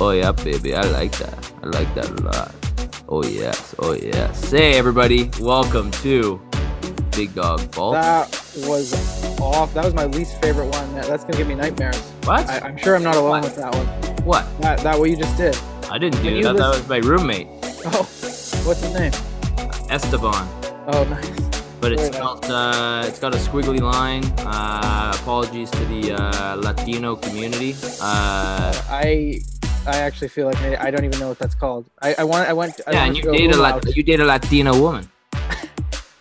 Oh yeah, baby. I like that. I like that a lot. Oh yes. Oh yes. Hey everybody, welcome to Big Dog Ball. That was off. That was my least favorite one. That- That's gonna give me nightmares. what? I, I'm sure I'm not alone What? with that one. what? That, that what you just did. I didn't do that. That was my roommate, Oh, what's his name? Esteban. Oh, nice. But it's nice. uh, it's got a squiggly line. Uh, apologies to the uh, Latino community. Uh, I I actually feel like I, I don't even know what that's called. I, I want I went. I yeah, and you date a Lat- you date a Latina woman.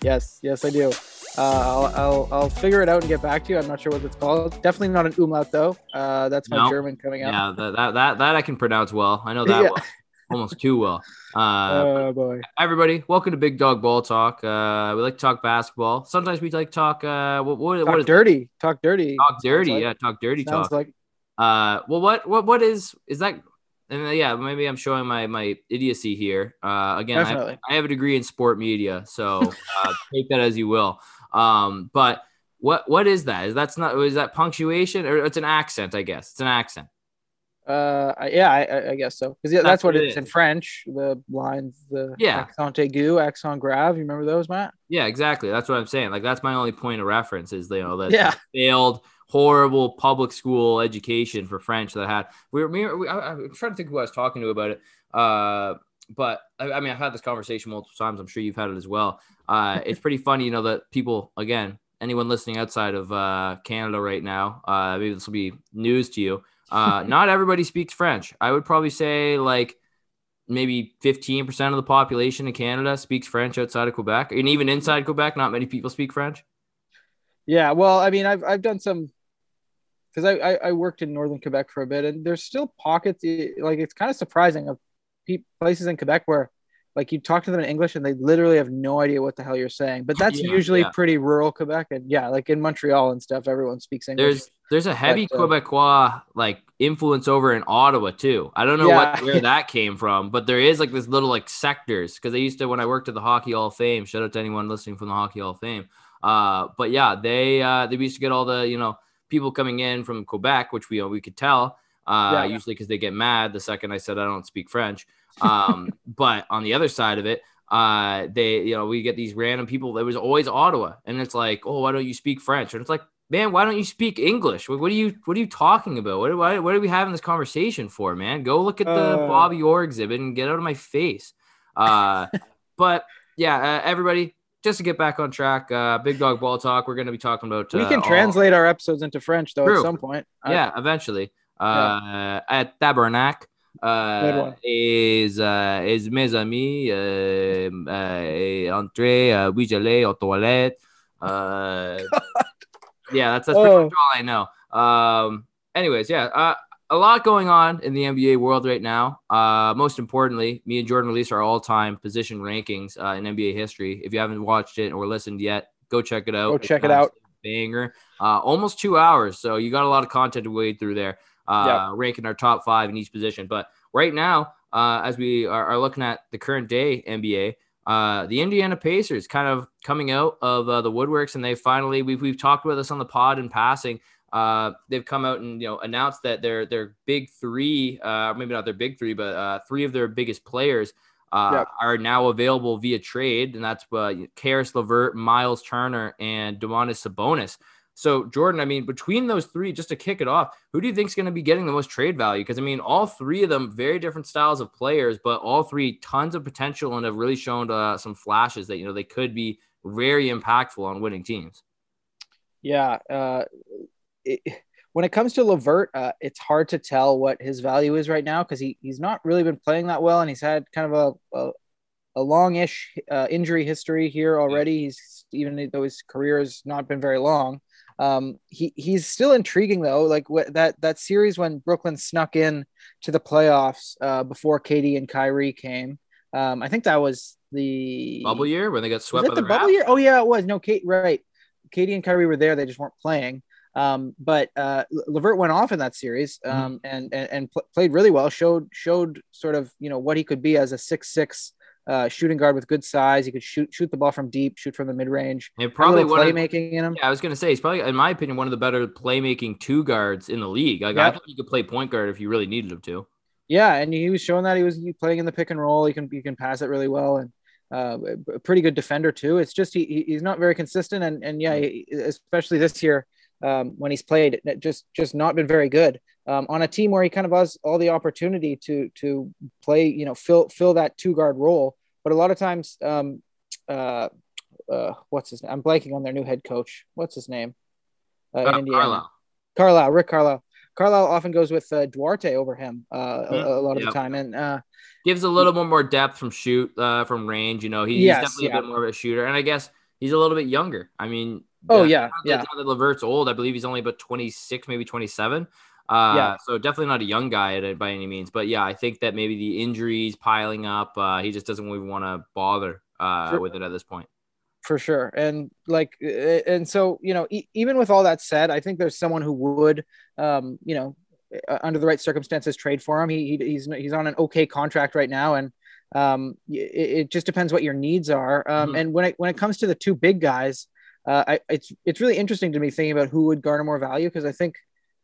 Yes, yes, I do. Uh, I'll, I'll I'll figure it out and get back to you. I'm not sure what it's called. Definitely not an umlaut though. Uh, that's my No. German coming out. Yeah, that, that that that I can pronounce well. I know that Yeah. well, almost too well. Uh, oh boy. everybody, welcome to Big Dog Ball Talk. Uh, we like to talk basketball. Sometimes we like to talk. Uh, what what, Talk what is dirty. Talk dirty. talk dirty? like. yeah, talk dirty Sounds talk. like Uh, well, what what what is is that? And uh, yeah, maybe I'm showing my my idiocy here. Uh, again, I, definitely. I have a degree in sport media, so uh, take that as you will. Um, but what what is that? Is that's not is that punctuation or it's an accent? I guess it's an accent. Uh, I- yeah, I, I- guess so. Because yeah, That's that's, what what it is in. French. The lines, the Yeah. accent aigu, accent grave. You remember those, Matt? Yeah, exactly. That's what I'm saying. Like that's my only point of reference is you know that Yeah. failed horrible public school education for French that I had. We were, we were we, I, I'm trying to think who I was talking to about it. Uh, but I, I mean, I've had this conversation multiple times. I'm sure you've had it as well. Uh, it's pretty funny, you know, that people again, anyone listening outside of uh, Canada right now, uh, maybe this will be news to you. Uh, not everybody speaks French. I would probably say like maybe 15% of the population in Canada speaks French outside of Quebec, and even inside Quebec, not many people speak French. Yeah. Well, I mean, I've I've done some because I, I I worked in northern Quebec for a bit, and there's still pockets. eh, Like it's kind of surprising of pe- places in Quebec where. Like you talk to them in English and they literally have no idea what the hell you're saying. But that's Yeah, usually yeah. pretty rural Quebec, and yeah, like in Montreal and stuff, everyone speaks English. There's there's a heavy But, uh, Quebecois like influence over in Ottawa too. I don't know what where that came from, but there is like this little like sectors because I used to when I worked at the Hockey Hall of Fame. Shout out to anyone listening from the Hockey Hall of Fame. Uh, but yeah, they uh, they used to get all the you know people coming in from Quebec, which we we could tell. Uh, Yeah, yeah. usually because they get mad the second I said I don't speak French. Um, but on the other side of it, uh, they you know we get these random people. There was always Ottawa, and it's like, oh, why don't you speak French? And it's like, man, why don't you speak English? What, what are you what are you talking about? What, why, what are we having this conversation for, man? Go look at the Uh. Bobby Orr exhibit and get out of my face. Uh, but yeah, uh, everybody, just to get back on track, uh, Big Dog Ball Talk. We're going to be talking about. we uh, can all- translate our episodes into French though True. at some point. Yeah, eventually. Uh, at Tabernac. Uh, is uh, is mes amis euh, euh, entrer uh, oui j'allais aux toilettes uh, yeah that's that's pretty Oh. much all I know um anyways yeah uh, a lot going on in the NBA world right now uh most importantly me and Jordan released our all-time position rankings uh, in NBA history if you haven't watched it or listened yet go check it out Go It's check it out. banger uh almost two hours so you got a lot of content to wade through there uh Yeah. ranking our top five in each position but right now uh as we are, are looking at the current day nba uh the indiana pacers kind of coming out of uh, the woodworks and they finally we've, we've talked about this on the pod in passing uh they've come out and you know announced that their their big three uh maybe not their big three but uh three of their biggest players uh, Yep. are now available via trade, and that's uh, Caris Levert, Miles Turner, and Domantas Sabonis. So, Jordan, I mean, between those three, just to kick it off, who do you think is going to be getting the most trade value? Because I mean, all three of them very different styles of players, but all three tons of potential and have really shown uh, some flashes that you know they could be very impactful on winning teams. Yeah. Uh, it, when it comes to LeVert, uh, it's hard to tell what his value is right now because he, he's not really been playing that well, and he's had kind of a a, a longish uh, injury history here already. He's even though his career has not been very long. Um, he he's still intriguing though. Like wh- that that series when Brooklyn snuck in to the playoffs uh, before KD and Kyrie came. Um, I think that was the Bubble year when they got was swept that by the the, bubble year? Oh yeah, it was. No, Kate, right. KD and Kyrie were there. They just weren't playing. Um, but uh, Le- Levert went off in that series Mm-hmm. um, and and, and pl- played really well. Showed showed sort of you know what he could be as a six six uh, shooting guard with good size. He could shoot shoot the ball from deep, shoot from the mid range. And probably playmaking in him. Yeah, I was gonna say he's probably, in my opinion, one of the better playmaking two guards in the league. Like I think he could play point guard if you really needed him to. Yeah, and he was showing that he was playing in the pick and roll. He can he can pass it really well and uh, a pretty good defender too. It's just he he's not very consistent and and yeah, he, especially this year um, when he's played, just just not been very good um, on a team where he kind of has all the opportunity to to play, you know, fill fill that two guard role. But a lot of times, um, uh, uh, what's his name? I'm blanking on their new head coach. What's his name? Uh, uh, Indiana. Carlisle. Carlisle, Rick Carlisle. Carlisle often goes with uh, Duarte over him uh, mm-hmm. a, a, lot of yep. the time, and uh, gives a little bit more depth from shoot, uh, from range. You know, he, yes, he's definitely yeah. a bit more of a shooter, and I guess he's a little bit younger. I mean, oh yeah, yeah. LeVert's old. I believe he's only about 26, maybe 27. Uh, yeah. So definitely not a young guy by any means, but yeah, I think that maybe the injuries piling up, uh, he just doesn't even want to bother uh, for, with it at this point. For sure, and like, and so you know, e- even with all that said, I think there's someone who would, um, you know, under the right circumstances, trade for him. He, he he's he's on an okay contract right now, and um, it, it just depends what your needs are. Um, mm-hmm. And when it when it comes to the two big guys, uh, I, it's it's really interesting to me thinking about who would garner more value because I think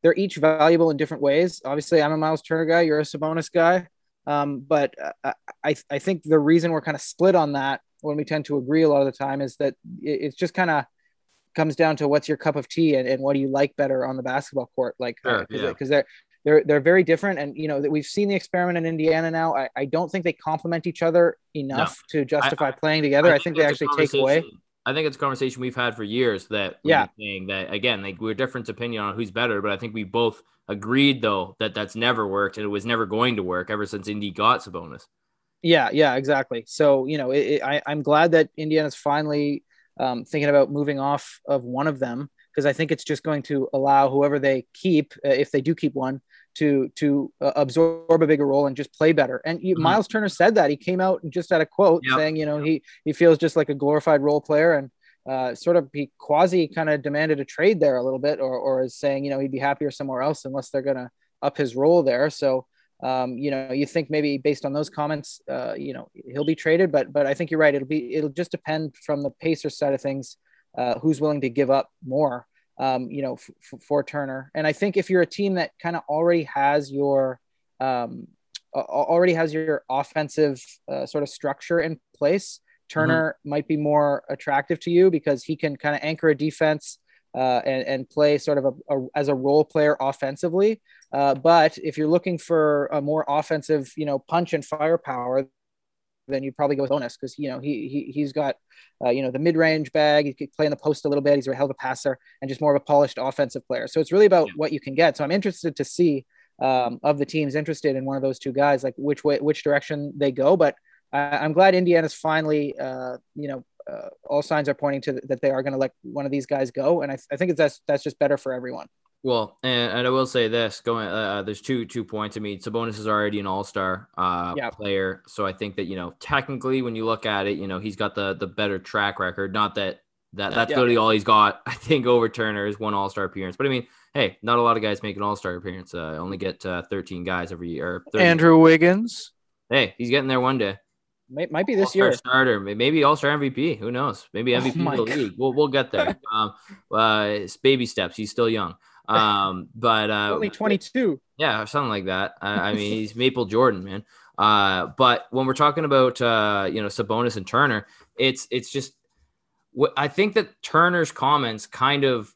they're each valuable in different ways. Obviously, I'm a Miles Turner guy. You're a Sabonis guy. Um, but uh, I, I think the reason we're kind of split on that when we tend to agree a lot of the time is that it's just kind of comes down to what's your cup of tea and, and what do you like better on the basketball court like because sure, yeah. they're they're they're very different and you know that we've seen the experiment in indiana now i, I don't think they complement each other enough no. to justify I, playing together i, I think, think they actually take away I think it's a conversation we've had for years that yeah saying that again like we're different opinion on who's better, but I think we both agreed though that that's never worked and it was never going to work ever since Indy got Sabonis. Yeah, yeah, exactly. So you know, it, it, I, I'm glad that Indiana's finally um, thinking about moving off of one of them because I think it's just going to allow whoever they keep, uh, if they do keep one, to to uh, absorb a bigger role and just play better. And mm-hmm. Miles Turner said that he came out and just had a quote yep. saying, you know, yep. he he feels just like a glorified role player and uh, sort of he quasi kind of demanded a trade there a little bit, or or is saying, you know, he'd be happier somewhere else unless they're gonna up his role there. So. Um, you know, you think maybe based on those comments, uh, you know, he'll be traded, but but I think you're right. It'll be it'll just depend from the Pacers side of things, uh, who's willing to give up more um, you know, f- for Turner. And I think if you're a team that kind of already has your um, already has your offensive uh, sort of structure in place, Turner mm-hmm. might be more attractive to you because he can kind of anchor a defense uh, and, and, play sort of a, a, as a role player offensively. Uh, but if you're looking for a more offensive, you know, punch and firepower, then you'd probably go with Sabonis because you know he, he he's got uh, you know the mid range bag. He could play in the post a little bit. He's a hell of a passer and just more of a polished offensive player. So it's really about yeah. what you can get. So I'm interested to see um, of the teams interested in one of those two guys, like which way which direction they go. But I, am glad Indiana's finally uh, you know uh, all signs are pointing to th- that they are going to let one of these guys go, and I, I think it's that's that's just better for everyone. Well, and, and I will say this: going, uh, uh, there's two two points. I mean, Sabonis is already an All Star uh, yeah. player, so I think that you know, technically, when you look at it, you know, he's got the the better track record. Not that that that's yeah. literally all he's got. I think over Turner is one All Star appearance, but I mean, hey, not a lot of guys make an All Star appearance. Uh, only get uh, 13 guys every year. Andrew Wiggins. Hey, he's getting there one day. Might, might be this All-star year. Starter, maybe All Star MVP. Who knows? Maybe MVP oh of the God. league. We'll we'll get there. um, uh, it's baby steps. He's still young. Um, but uh, only 22. Yeah, or something like that. I, I mean, he's Maple Jordan, man. Uh, but when we're talking about uh, you know Sabonis and Turner, it's it's just what I think that Turner's comments kind of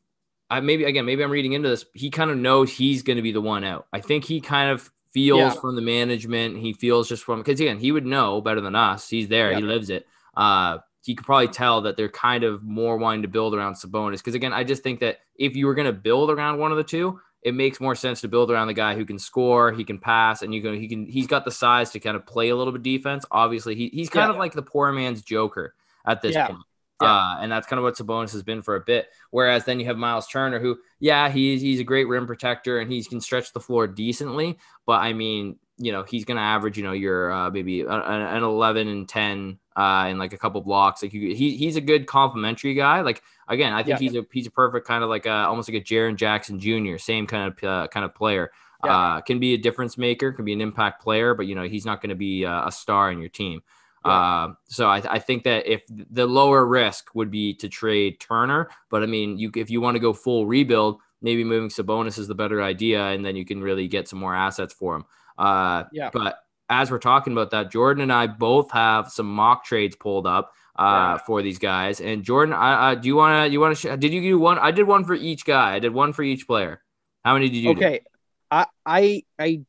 I maybe again maybe I'm reading into this. He kind of knows he's going to be the one out. I think he kind of feels yeah. from the management. He feels just from because again he would know better than us. He's there. Yeah. He lives it. Uh, you could probably tell that they're kind of more wanting to build around Sabonis. Because again, I just think that if you were going to build around one of the two, it makes more sense to build around the guy who can score, he can pass, and you can he can he's got the size to kind of play a little bit of defense. Obviously, he, he's kind yeah. of like the poor man's Joker at this yeah. point. Yeah. Uh, and that's kind of what Sabonis has been for a bit. Whereas then you have Miles Turner, who, yeah, he's he's a great rim protector and he can stretch the floor decently. But I mean, you know, he's going to average, you know, your uh, maybe an 11 and 10 uh, and like a couple blocks. Like he, he's a good complimentary guy. Like again, I think yeah. he's a he's a perfect kind of like a, almost like a Jaren Jackson Jr. Same kind of uh, kind of player. Yeah. Uh, can be a difference maker, can be an impact player, but you know he's not going to be a, a, star in your team. Yeah. Uh, so I, I, think that if the lower risk would be to trade Turner, but I mean, you if you want to go full rebuild, maybe moving Sabonis is the better idea, and then you can really get some more assets for him. Uh, yeah. But as we're talking about that, Jordan and I both have some mock trades pulled up uh, yeah. for these guys. And Jordan, I, I do you want to you want to sh- did you do one? I did one for each guy. I did one for each player. How many did you? Okay, do? I I I.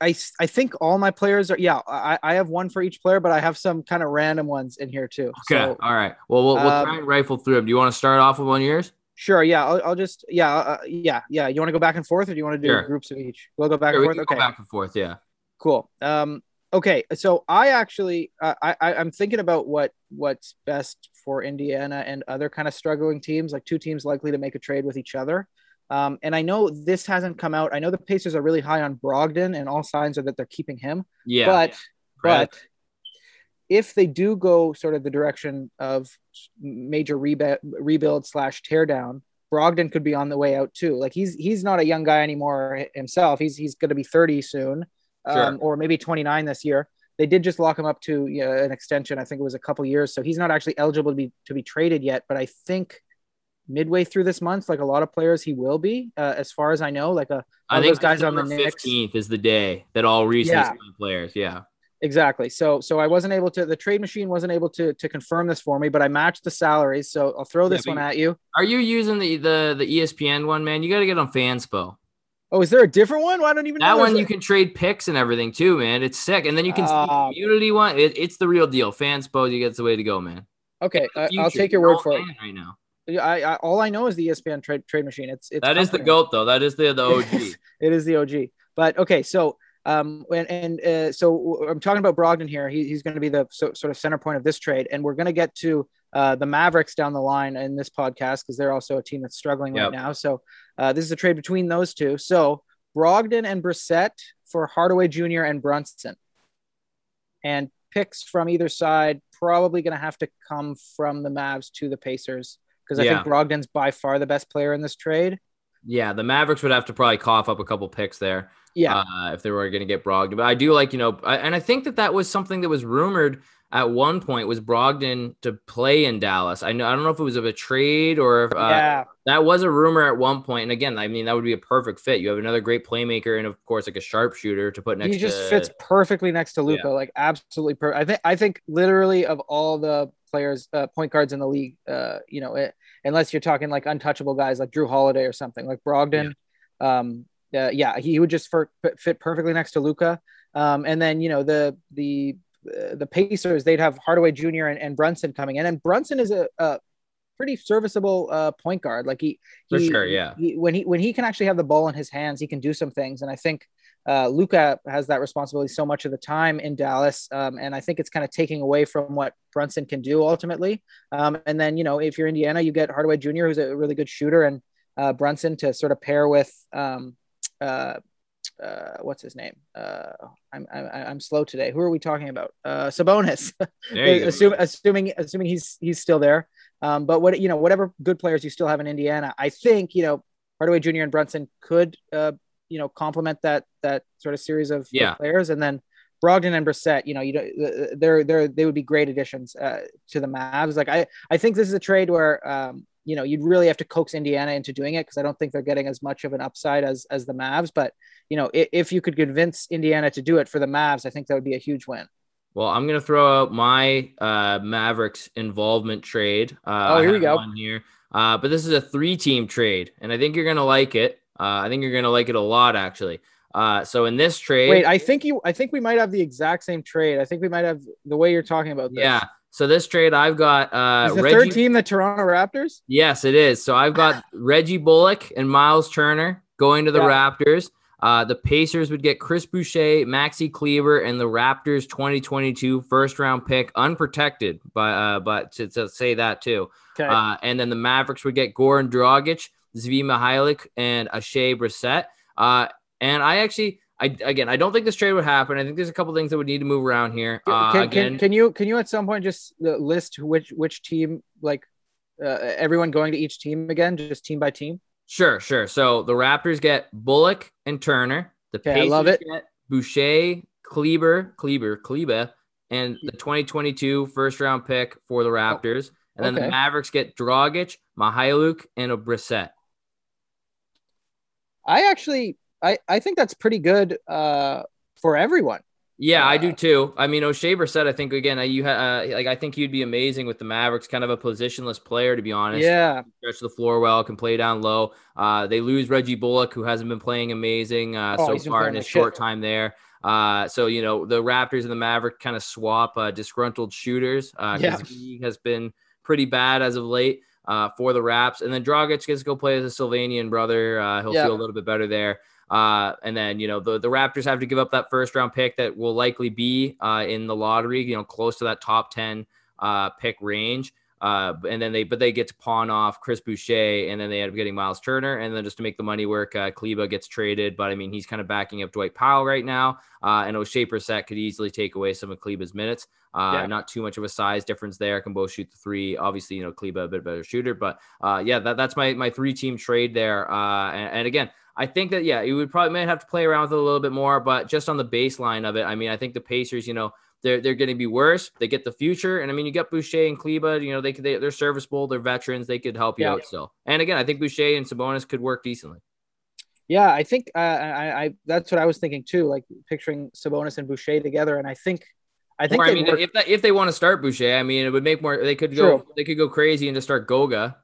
I, I think all my players are yeah I, I have one for each player but I have some kind of random ones in here too. Okay, so, all right. Well, we'll, we'll um, try and rifle through them. Do you want to start off with one of yours? Sure. Yeah. I'll, I'll just yeah uh, yeah yeah. You want to go back and forth, or do you want to do sure. groups of each? We'll go back sure, and forth. okay. back and forth. Yeah. Cool. Um. Okay. So I actually uh, I, I I'm thinking about what what's best for Indiana and other kind of struggling teams, like two teams likely to make a trade with each other. Um, and I know this hasn't come out. I know the Pacers are really high on Brogdon, and all signs are that they're keeping him. Yeah. But but if they do go sort of the direction of major rebuild, rebuild slash teardown, Brogdon could be on the way out too. Like he's he's not a young guy anymore himself. He's he's going to be 30 soon, sure. um, or maybe 29 this year. They did just lock him up to you know, an extension. I think it was a couple years, so he's not actually eligible to be to be traded yet. But I think midway through this month, like a lot of players, he will be. Uh, as far as I know, like a I think those guys on the Knicks. 15th is the day that all recent yeah. players. Yeah. Exactly. So so I wasn't able to the trade machine wasn't able to to confirm this for me, but I matched the salaries. So I'll throw this yeah, one at you. Are you using the the the ESPN one, man? You got to get on Fanspo. Oh, is there a different one? Well, I don't even that one. You can trade picks and everything too, man. It's sick, and then you can uh, community one. It, it's the real deal. Fanspo, you get the way to go, man. Okay, I'll take your word for it. Right now, I, I, all I know is the ESPN trade trade machine. It's it's that is the goat though. That is the the OG. it is the OG. But okay, so um, and, and uh, so I'm talking about Brogdon here. He, he's going to be the so, sort of center point of this trade, and we're going to get to uh, the Mavericks down the line in this podcast because they're also a team that's struggling yep. right now. So uh, this is a trade between those two. So Brogdon and Brissett for Hardaway Jr. and Brunson, and picks from either side probably going to have to come from the Mavs to the Pacers because I yeah. think Brogdon's by far the best player in this trade. Yeah, the Mavericks would have to probably cough up a couple picks there. Yeah, uh, if they were going to get Brogdon, but I do like you know, I, and I think that that was something that was rumored at one point was Brogdon to play in Dallas. I know I don't know if it was of a trade or if uh, yeah. that was a rumor at one point. And again, I mean that would be a perfect fit. You have another great playmaker and of course like a sharpshooter to put next. He just to, fits perfectly next to Luka, yeah. like absolutely perfect. I think I think literally of all the players, uh, point guards in the league, uh, you know, it, unless you're talking like untouchable guys like Jrue Holiday or something like Brogdon. Yeah. Um, uh, yeah, he would just for, fit perfectly next to Luka. Um, and then you know the the the Pacers they'd have Hardaway Jr. and, and Brunson coming in, and Brunson is a, a pretty serviceable uh, point guard. Like he, he for sure, yeah. He, when he when he can actually have the ball in his hands, he can do some things, and I think uh, Luka has that responsibility so much of the time in Dallas, um, and I think it's kind of taking away from what Brunson can do ultimately. Um, and then you know if you're Indiana, you get Hardaway Jr., who's a really good shooter, and uh, Brunson to sort of pair with um, uh, uh, what's his name? Uh, I'm, I'm I'm slow today. Who are we talking about? Uh, Sabonis. Assume, assuming assuming he's he's still there. Um, but what you know, whatever good players you still have in Indiana, I think you know Hardaway Jr. and Brunson could uh, you know complement that that sort of series of, yeah. players, and then Brogdon and Brissett, you know, you know, they're they're they would be great additions uh, to the Mavs. Like I I think this is a trade where um, you know, you'd really have to coax Indiana into doing it because I don't think they're getting as much of an upside as as the Mavs. But you know, if, if, you could convince Indiana to do it for the Mavs, I think that would be a huge win. Well, I'm gonna throw out my uh, Mavericks involvement trade. Uh, oh, here we go. Here, uh, but this is a three-team trade, and I think you're gonna like it. Uh, I think you're gonna like it a lot, actually. Uh, so in this trade, wait, I think you, I think we might have the exact same trade. I think we might have the way you're talking about this. Yeah. So this trade, I've got uh, is the Reggie, third team the Toronto Raptors. Yes, it is. So I've got Reggie Bullock and Miles Turner going to the yeah. Raptors. Uh, the Pacers would get Chris Boucher, Maxi Kleber, and the Raptors 2022 first round pick unprotected. But uh, but to, to say that too. Okay. Uh, and then the Mavericks would get Goran Dragic, Svi Mykhailiuk, and Oshae Brissett. Uh, and I actually I again, I don't think this trade would happen. I think there's a couple things that would need to move around here. Uh, can, again, can, can, you can you at some point just uh, list which which team like uh, everyone going to each team again, just team by team? Sure, sure. So the Raptors get Bullock and Turner. The okay, Pacers I love it. get Boucher, Kleber, Kleber, Kleber, and the 2022 first round pick for the Raptors. And then okay. the Mavericks get Dragic, Mykhailiuk, and a Brissett. I actually, I, I think that's pretty good uh, for everyone. Yeah, Uh, I do too. I mean, Oshae Brissett, I think again, uh, you ha- uh, like I think he'd be amazing with the Mavericks. Kind of a positionless player, to be honest. Yeah, stretch the floor well, can play down low. Uh, they lose Reggie Bullock, who hasn't been playing amazing uh, Oh, so far in his like shit. short time there. Uh, so you know the Raptors and the Maverick kind of swap uh, disgruntled shooters because Yeah. he has been pretty bad as of late uh, for the Raps. And then Dragic gets to go play as a Slovenian brother. Uh, he'll Yeah. feel a little bit better there. Uh, and then you know the the Raptors have to give up that first round pick that will likely be uh, in the lottery, you know, close to that top ten uh, pick range. Uh, and then they, but they get to pawn off Chris Boucher, and then they end up getting Miles Turner, and then just to make the money work, uh, Kleber gets traded. But I mean, he's kind of backing up Dwight Powell right now, uh, and Oshae Brissett could easily take away some of Kleber's minutes. Uh, Yeah. Not too much of a size difference there. Can both shoot the three. Obviously, you know, Kleber a bit better shooter, but uh, yeah, that, that's my my three team trade there. Uh, and, and again, I think that yeah, you would probably might have to play around with it a little bit more, but just on the baseline of it, I mean, I think the Pacers, you know, they're they're going to be worse. They get the future, and I mean, you got Boucher and Kleber. You know, they could they, they're serviceable. They're veterans. They could help you Yeah. out still. And again, I think Boucher and Sabonis could work decently. yeah. I think uh, I, I, that's what I was thinking too. Like picturing Sabonis and Boucher together, and I think, I think Or, I mean, work- if that, if they want to start Boucher, I mean, it would make more. They could go True. they could go crazy and just start Goga.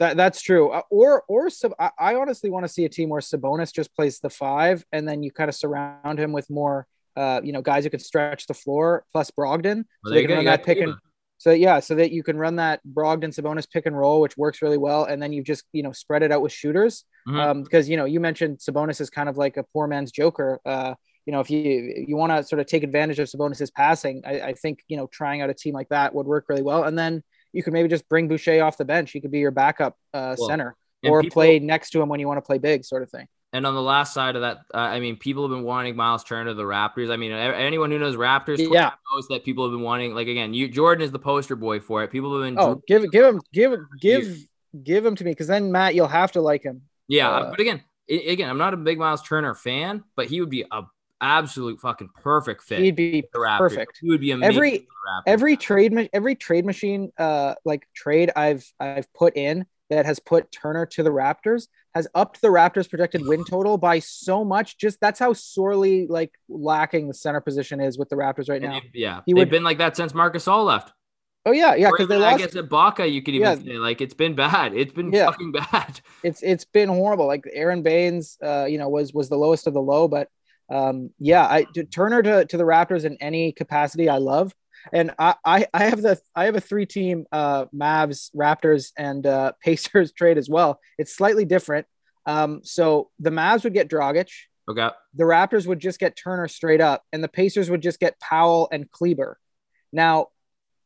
That that's true. Uh, Or or Sab- I, I honestly want to see a team where Sabonis just plays the five, and then you kind of surround him with more, uh, you know, guys who can stretch the floor plus Brogdon, so Well, there they you can go, run you that pick and so yeah, so that you can run that Brogdon Sabonis pick and roll, which works really well, and then you just you know spread it out with shooters, Mhm. um, because you know you mentioned Sabonis is kind of like a poor man's Joker. Uh, you know, if you you want to sort of take advantage of Sabonis's passing, I, I think you know trying out a team like that would work really well, and then you could maybe just bring Boucher off the bench. He could be your backup uh, Well, center or people- play next to him when you want to play big, sort of thing. And on the last side of that, uh, I mean, people have been wanting Miles Turner to the Raptors. I mean, anyone who knows Raptors Yeah. knows that people have been wanting. Like again, you Jordan is the poster boy for it. People have been. Oh, give give him give give give him to me because then Matt, you'll have to like him. yeah, uh, but again, again, I'm not a big Miles Turner fan, but he would be a absolute fucking perfect fit. He'd be for the Raptors. perfect. He would be amazing. Every- for the Raptors. every trade ma- every trade machine uh like trade I've I've put in that has put Turner to the Raptors has upped the Raptors projected win total by so much. Just that's how sorely like lacking the center position is with the Raptors right now. they've- yeah, He they've would- been like that since Marc Gasol left. Oh yeah, yeah, because they even, I guess Ibaka, you could even Yeah. say like it's been bad. It's been Yeah. fucking bad. It's it's been horrible. Like Aron Baynes, uh, you know, was was the lowest of the low, but um, yeah, I to Turner to, to the Raptors in any capacity, I love. And I, I, I have the I have a three team uh, Mavs, Raptors, and uh, Pacers trade as well. It's slightly different. Um, so the Mavs would get Dragic, Okay. the Raptors would just get Turner straight up, and the Pacers would just get Powell and Kleber. Now,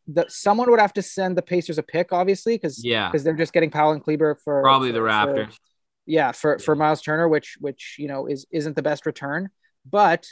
the someone would have to send the Pacers a pick, obviously, because Yeah. because they're just getting Powell and Kleber for Probably the for- for- Raptors. yeah, for for Miles Turner, which which you know is isn't the best return, but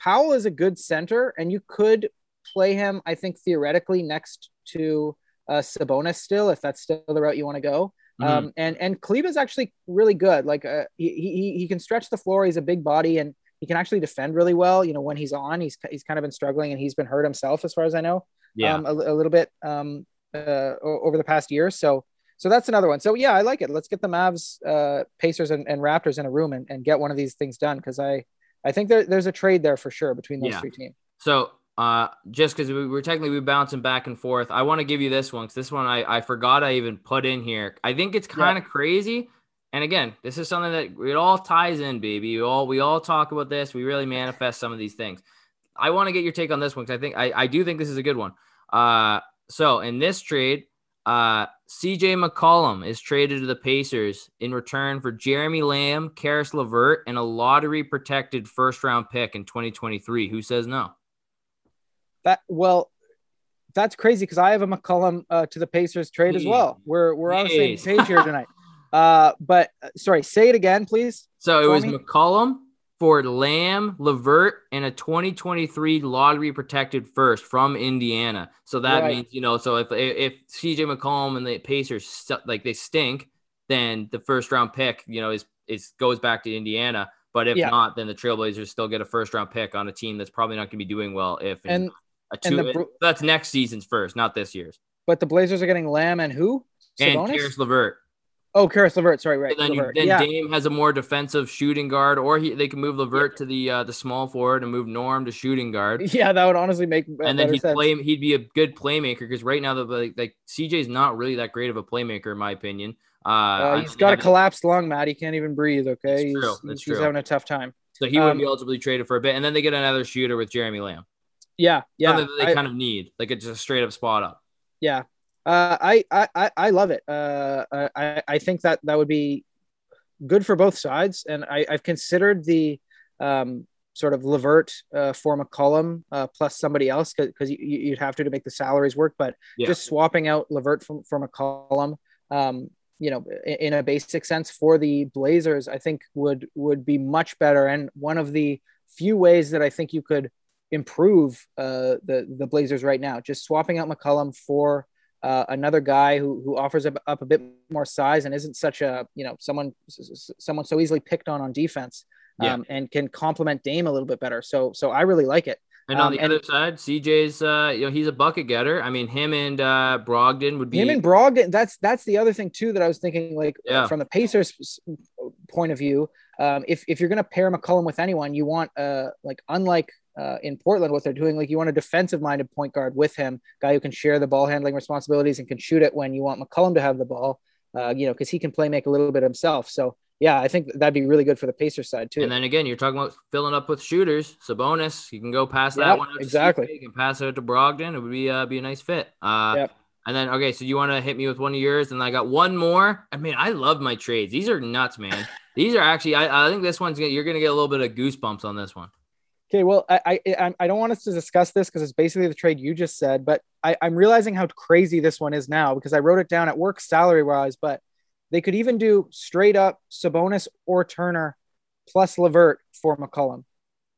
Powell is a good center, and you could play him, I think, theoretically next to uh, Sabonis still, if that's still the route you want to go. Mhm. Um, and and Kleber's actually really good. Like uh, he, he he can stretch the floor. He's a big body, and he can actually defend really well. You know, when he's on, he's he's kind of been struggling, and he's been hurt himself, as far as I know yeah. um, a, a little bit um, uh, over the past year. So, so that's another one. So yeah, I like it. Let's get the Mavs, uh, Pacers, and, and Raptors in a room and, and get one of these things done because I, I think there, there's a trade there for sure between those Yeah. three teams. So uh, just because we were technically we bouncing back and forth, I want to give you this one because this one I, I forgot I even put in here. I think it's kind of crazy. And again, this is something that it all ties in, baby. We all we all talk about this. We really manifest some of these things. I want to get your take on this one because I think I, I do think this is a good one. Uh, so in this trade, uh, CJ McCollum is traded to the Pacers in return for Jeremy Lamb, Caris Levert, and a lottery protected first round pick in 2023. Who says no? That well, that's crazy because I have a McCollum uh, to the Pacers trade as well. We're we're on the same page here tonight. Uh, but uh, sorry, say it again, please. So it was me? McCollum for Lamb, Levert, and a 2023 lottery protected first from Indiana. So that Right. means you know. So if if CJ McCollum and the Pacers like they stink, then the first round pick you know is is goes back to Indiana. But if Yeah. not, then the Trailblazers still get a first round pick on a team that's probably not going to be doing well. If And A two, And the that's next season's first, not this year's. But the Blazers are getting Lamb and who? And Sabonis? Caris LeVert. Oh, Caris LeVert. Sorry, right. And then, you, then yeah. Dame has a more defensive shooting guard, or he, they can move Levert to the uh, the small forward and move Norm to shooting guard. yeah, that would honestly make and then he'd sense. play. He'd be a good playmaker because right now the like, like CJ's not really that great of a playmaker in my opinion. Uh, Uh, he's got a collapsed lung, Matt. He can't even breathe. Okay, he's, true. he's- That's he's true. having a tough time. so he wouldn't um, be eligible to be traded for a bit, and then they get another shooter with Jeremy Lamb. Yeah, yeah, Something that they I- kind of need, like it's just a straight up spot up. yeah. Uh, I, I, I, love it. Uh, I, I think that that would be good for both sides, and I, I've considered the um, sort of Levert uh, for McCollum uh, plus somebody else because you, you'd have to to make the salaries work. But Yeah. just swapping out Levert from from McCollum, um, you know, in, in a basic sense for the Blazers, I think would would be much better. And one of the few ways that I think you could improve uh, the the Blazers right now, just swapping out McCollum for uh, another guy who who offers up, up a bit more size and isn't such a you know someone someone so easily picked on on defense Yeah. um, and can complement Dame a little bit better. So so I really like it. And on Um, the and- other side, CJ's, uh, you know, he's a bucket getter. I mean, him and uh, Brogdon would be. Him and Brogdon. That's that's the other thing too that I was thinking. Like Yeah. from the Pacers point of view, um, if if you're gonna pair McCollum with anyone, you want uh like unlike uh, in Portland what they're doing, like you want a defensive minded point guard with him, guy who can share the ball handling responsibilities and can shoot it when you want McCollum to have the ball. Uh, you know, because he can play make a little bit himself. So yeah, I think that'd be really good for the Pacers side too. And then again, you're talking about filling up with shooters. Sabonis, you can go pass Yep, that one out exactly. You can pass it to Brogdon. It would be uh, be a nice fit. Uh, Yep. And then okay, so you want to hit me with one of yours, and I got one more. I mean, I love my trades. These are nuts, man. These are actually. I, I think this one's gonna, you're gonna get a little bit of goosebumps on this one. Okay, well, I I, I- don't want us to discuss this because it's basically the trade you just said, but I, I'm realizing how crazy this one is now because I wrote it down at work salary wise, but they could even do straight up Sabonis or Turner plus Levert for McCollum.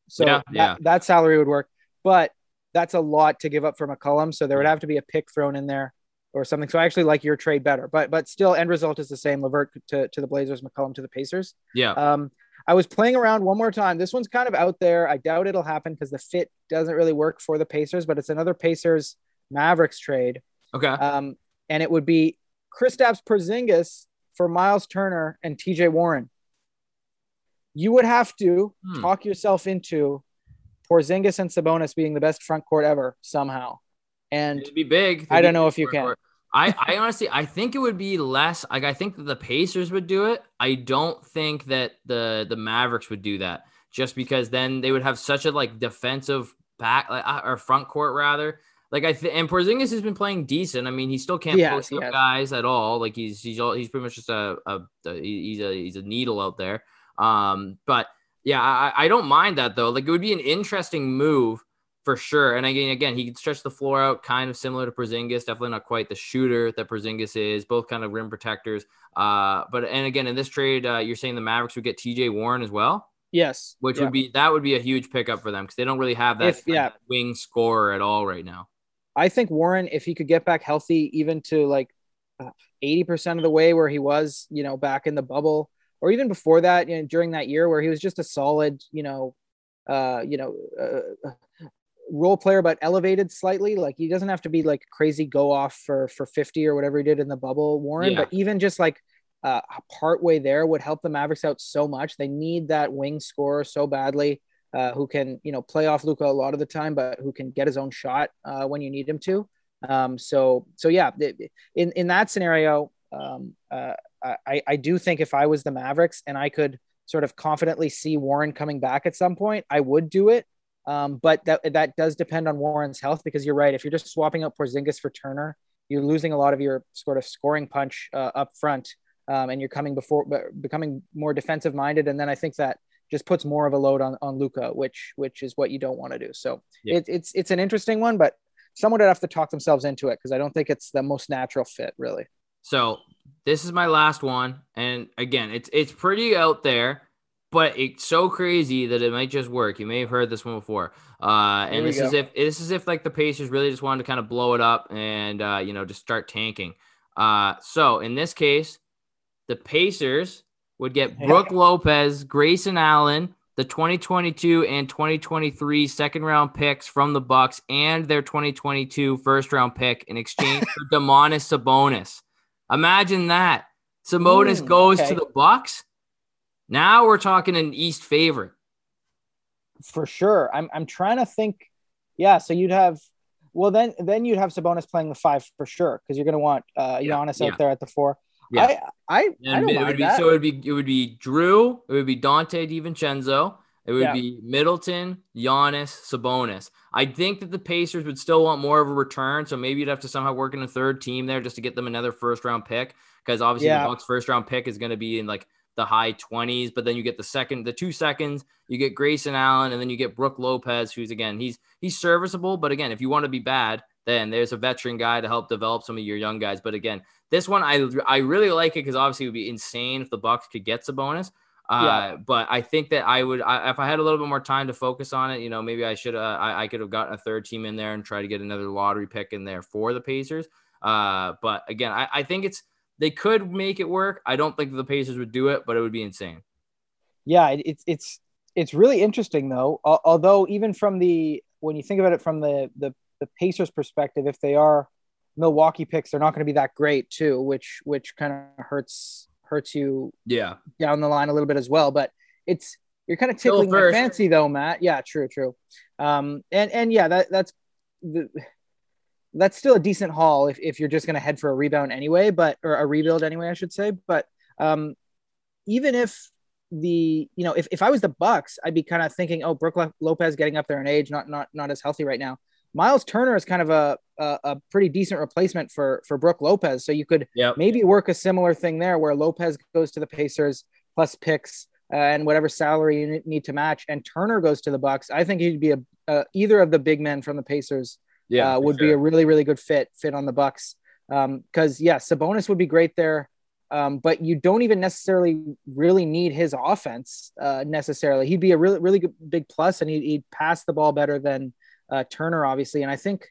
So Yeah, that, yeah. that salary would work, but that's a lot to give up for McCollum. So there would have to be a pick thrown in there or something. So I actually like your trade better, but but still end result is the same. Levert to, to the Blazers, McCollum to the Pacers. Yeah. Um, I was playing around one more time. This one's kind of out there. I doubt it'll happen because the fit doesn't really work for the Pacers, but it's another Pacers Mavericks trade. Okay. Um, and it would be Kristaps Porzingis for Miles Turner and TJ Warren. You would have to Hmm. talk yourself into Porzingis and Sabonis being the best front court ever somehow. And It'd be big. I don't know if you can. I, I honestly, I think it would be less. Like, I think that the Pacers would do it. I don't think that the the Mavericks would do that, just because then they would have such a like defensive back like, uh, or front court rather. Like I think, and Porzingis has been playing decent. I mean, he still can't post up guys at all. Like he's he's all, he's pretty much just a, a, a he's a he's a needle out there. Um, but yeah, I, I don't mind that though. Like it would be an interesting move for sure. And again, again, he can stretch the floor out, kind of similar to Porzingis. Definitely not quite the shooter that Porzingis is. Both kind of rim protectors. Uh, but and again, in this trade, uh, you're saying the Mavericks would get T.J. Warren as well, yes, which yeah. would be that would be a huge pickup for them because they don't really have that If- yeah. wing scorer at all right now. I think Warren, if he could get back healthy, even to like uh, eighty percent of the way where he was, you know, back in the bubble, or even before that, you know, during that year where he was just a solid, you know, uh, you know, uh, role player, but elevated slightly. Like he doesn't have to be like crazy go off for for fifty or whatever he did in the bubble, Warren. Yeah. But even just like uh, part way there would help the Mavericks out so much. They need that wing scorer so badly uh, who can you know play off Luka a lot of the time, but who can get his own shot uh, when you need him to. Um, so so yeah, in in that scenario, um, uh, I I do think if I was the Mavericks and I could sort of confidently see Warren coming back at some point, I would do it. Um, but that that does depend on Warren's health because you're right. If you're just swapping out Porzingis for Turner, you're losing a lot of your sort of scoring punch uh, up front, um, and you're coming before becoming more defensive minded. And then I think that just puts more of a load on on Luka, which which is what you don't want to do. So Yeah. it, it's it's an interesting one, but someone would have to talk themselves into it because I don't think it's the most natural fit, really. So this is my last one, and again, it's it's pretty out there, but it's so crazy that it might just work. You may have heard this one before, uh, and this is if this is if like the Pacers really just wanted to kind of blow it up and uh, you know just start tanking. Uh, so in this case, the Pacers would get. Brooke Lopez, Grayson Allen, the 2022 and 2023 second round picks from the Bucks and their 2022 first round pick in exchange for Domantas Sabonis. Imagine that. Sabonis Mm, goes okay. to the Bucks. Now we're talking an East favorite. for sure. I'm I'm trying to think. Yeah, so you'd have well then then you'd have Sabonis playing the five for sure because you're going to want uh, Yeah, Giannis yeah. out there at the four. Yeah. I I, I don't it would be that. so it would be it would be Jrue, it would be Donte DiVincenzo, it would Yeah. be Middleton, Giannis, Sabonis. I think that the Pacers would still want more of a return, so maybe you'd have to somehow work in a third team there just to get them another first round pick because obviously Yeah. the Bucks first round pick is going to be in like the high 20s, but then you get the second, the two seconds, you get Grayson Allen, and then you get Brooke Lopez, who's again, he's he's serviceable, but again, if you want to be bad, then there's a veteran guy to help develop some of your young guys. But again, this one I I really like it because obviously it would be insane if the Bucks could get Sabonis. Uh, Yeah. but I think that I would I, if I had a little bit more time to focus on it, you know, maybe I should uh, I, I could have gotten a third team in there and try to get another lottery pick in there for the Pacers. Uh, but again, I, I think it's they could make it work. I don't think the Pacers would do it, but it would be insane. yeah, it, it's it's it's really interesting though. Although even from the when you think about it from the the the Pacers perspective, if they are Milwaukee picks, they're not going to be that great too, which which kind of hurts hurts you Yeah, down the line a little bit as well. But it's you're kind of tickling my fancy though, Matt. Yeah, true, true. Um, and and yeah, that that's the, that's still a decent haul if, if you're just going to head for a rebound anyway, but or a rebuild anyway, I should say. But um, even if the you know if, if I was the Bucks, I'd be kind of thinking, oh, Brooke Lopez getting up there in age, not not not as healthy right now. Miles Turner is kind of a, a a pretty decent replacement for for Brooke Lopez, so you could Yep. maybe work a similar thing there where Lopez goes to the Pacers plus picks uh, and whatever salary you need to match, and Turner goes to the Bucks. I think he'd be a uh, either of the big men from the Pacers yeah, uh, would be a really really good fit fit on the Bucks. Um, because yeah, Sabonis would be great there, um, but you don't even necessarily really need his offense uh, necessarily. He'd be a really really good, big plus, and he'd, he'd pass the ball better than uh, Turner, obviously. And I think,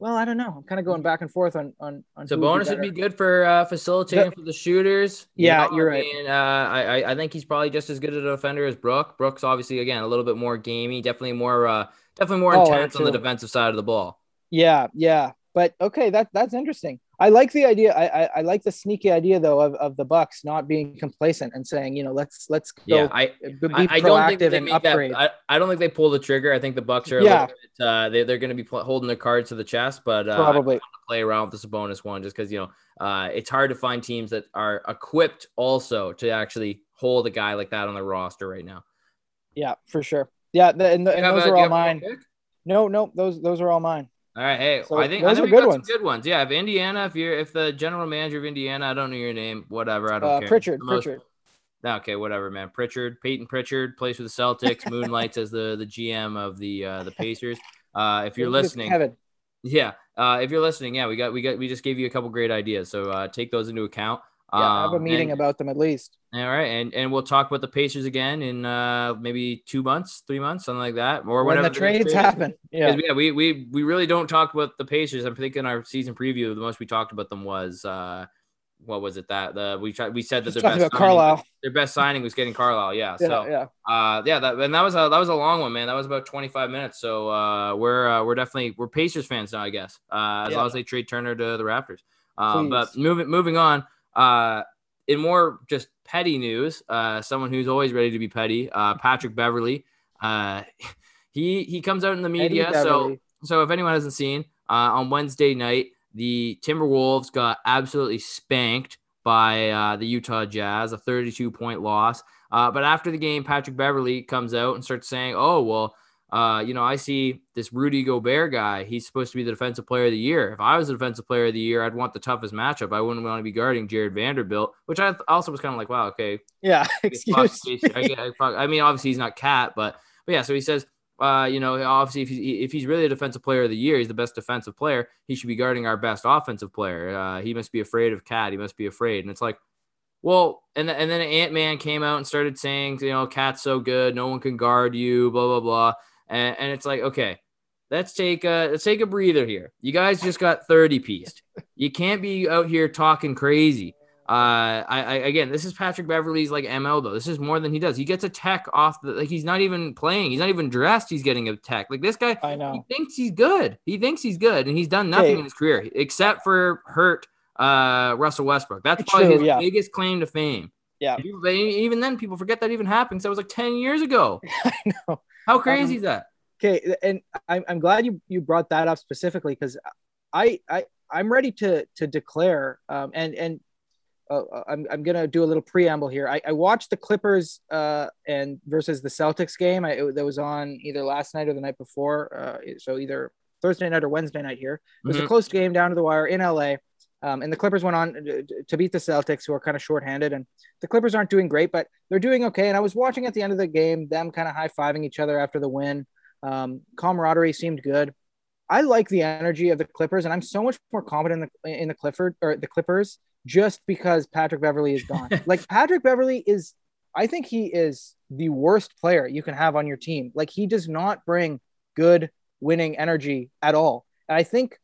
well, I don't know. I'm kind of going back and forth on on. on who Sabonis would be good for uh, facilitating The- for the shooters. You Yeah, know, you're I right. mean, uh, I I- I think he's probably just as good a defender as Brooke. Brooks obviously again a little bit more gamey, definitely more uh, definitely more Oh, intense on the defensive side of the ball. Yeah, yeah. But okay, that that's interesting. I like the idea. I, I I like the sneaky idea though of, of the Bucks not being complacent and saying, you know, let's let's go Yeah, I be I, I don't think they make upgrade. that. I, I don't think they pull the trigger. I think the Bucks are a Yeah. little bit, uh, they they're going to be pl- holding their cards to the chest, but uh, Probably. play around with the Sabonis one just because you know uh, it's hard to find teams that are equipped also to actually hold a guy like that on the roster right now. Yeah, for sure. Yeah, the, and, the, and have those are all have one more mine. No, no, those those are all mine. All right, hey, So I think I those think are good got ones. some good ones. Yeah, if Indiana, if you're if the general manager of Indiana, I don't know your name, whatever, I don't Uh, care. Pritchard, most- Pritchard. Okay, whatever, man. Pritchard, Payton Pritchard plays for the Celtics, moonlights as the the GM of the uh, the Pacers. Uh, if you're listening, Kevin. yeah, uh, if you're listening, yeah, we got we got we just gave you a couple great ideas, so uh, take those into account. Yeah, have a Um, meeting and- about them at least. all right, and and we'll talk about the Pacers again in uh, maybe two months, three months, something like that, or When whenever the trades happen. Yeah. Yeah, we, we we really don't talk about the Pacers. I'm thinking our season preview, the most we talked about them was uh, what was it that the we tried we said that Just their best signing, Carlisle. their best signing was getting Carlisle. Yeah, Yeah, so yeah. uh, yeah, that and that was a that was a long one, man. That was about 25 minutes. So uh, we're uh, we're definitely we're Pacers fans now, I guess. Uh, as Yeah. long as they trade Turner to the Raptors. Um, but moving moving on. Uh, in more just petty news, uh, someone who's always ready to be petty, uh, Patrick Beverley. Uh, he he comes out in the media. So so if anyone hasn't seen, uh, on Wednesday night, the Timberwolves got absolutely spanked by uh, the Utah Jazz, a 32 point loss. Uh, but after the game, Patrick Beverley comes out and starts saying, "Oh well, uh, you know, I see this Rudy Gobert guy. He's supposed to be the defensive player of the year. If I was the defensive player of the year, I'd want the toughest matchup. I wouldn't want to be guarding Jarred Vanderbilt, which I th- also was kind of like, wow, okay, Yeah. Excuse me. I, get- I, fuck- I mean, obviously he's not KAT, but but yeah. So he says, uh, you know, obviously if he's if he's really a defensive player of the year, he's the best defensive player. He should be guarding our best offensive player. Uh, he must be afraid of KAT. He must be afraid. And it's like, well, and and then Ant Man came out and started saying, you know, KAT's so good, no one can guard you, blah blah blah. And, and it's like, okay, let's take a let's take a breather here. You guys just got 30 pieced. You can't be out here talking crazy. Uh, I, I again, this is Patrick Beverley's like MO though. This is more than he does. He gets a tech off the like he's not even playing. He's not even dressed. He's getting a tech. Like this guy, I know. He thinks he's good. He thinks he's good, and he's done nothing Hey. in his career except for hurt uh Russell Westbrook. That's It's probably true, his yeah. biggest claim to fame. Yeah. People- even then, people forget that even happened. So it was like ten years ago. I know. How crazy Um, is that? Okay, and I'm, I'm glad you you brought that up specifically because I I I'm ready to to declare um and and uh, I'm I'm gonna do a little preamble here. I, I watched the Clippers uh and versus the Celtics game. I, it, that was on either last night or the night before. Uh, so either Thursday night or Wednesday night here. It was a Mhm. close game down to the wire in LA. Um, and the Clippers went on to, to beat the Celtics, who are kind of shorthanded. And the Clippers aren't doing great, but they're doing okay. And I was watching at the end of the game, them kind of high fiving each other after the win. Um, camaraderie seemed good. I like the energy of the Clippers, and I'm so much more confident in the in the Clifford or the Clippers just because Patrick Beverley is gone. like Patrick Beverley is, I think he is the worst player you can have on your team. Like he does not bring good winning energy at all. And I think,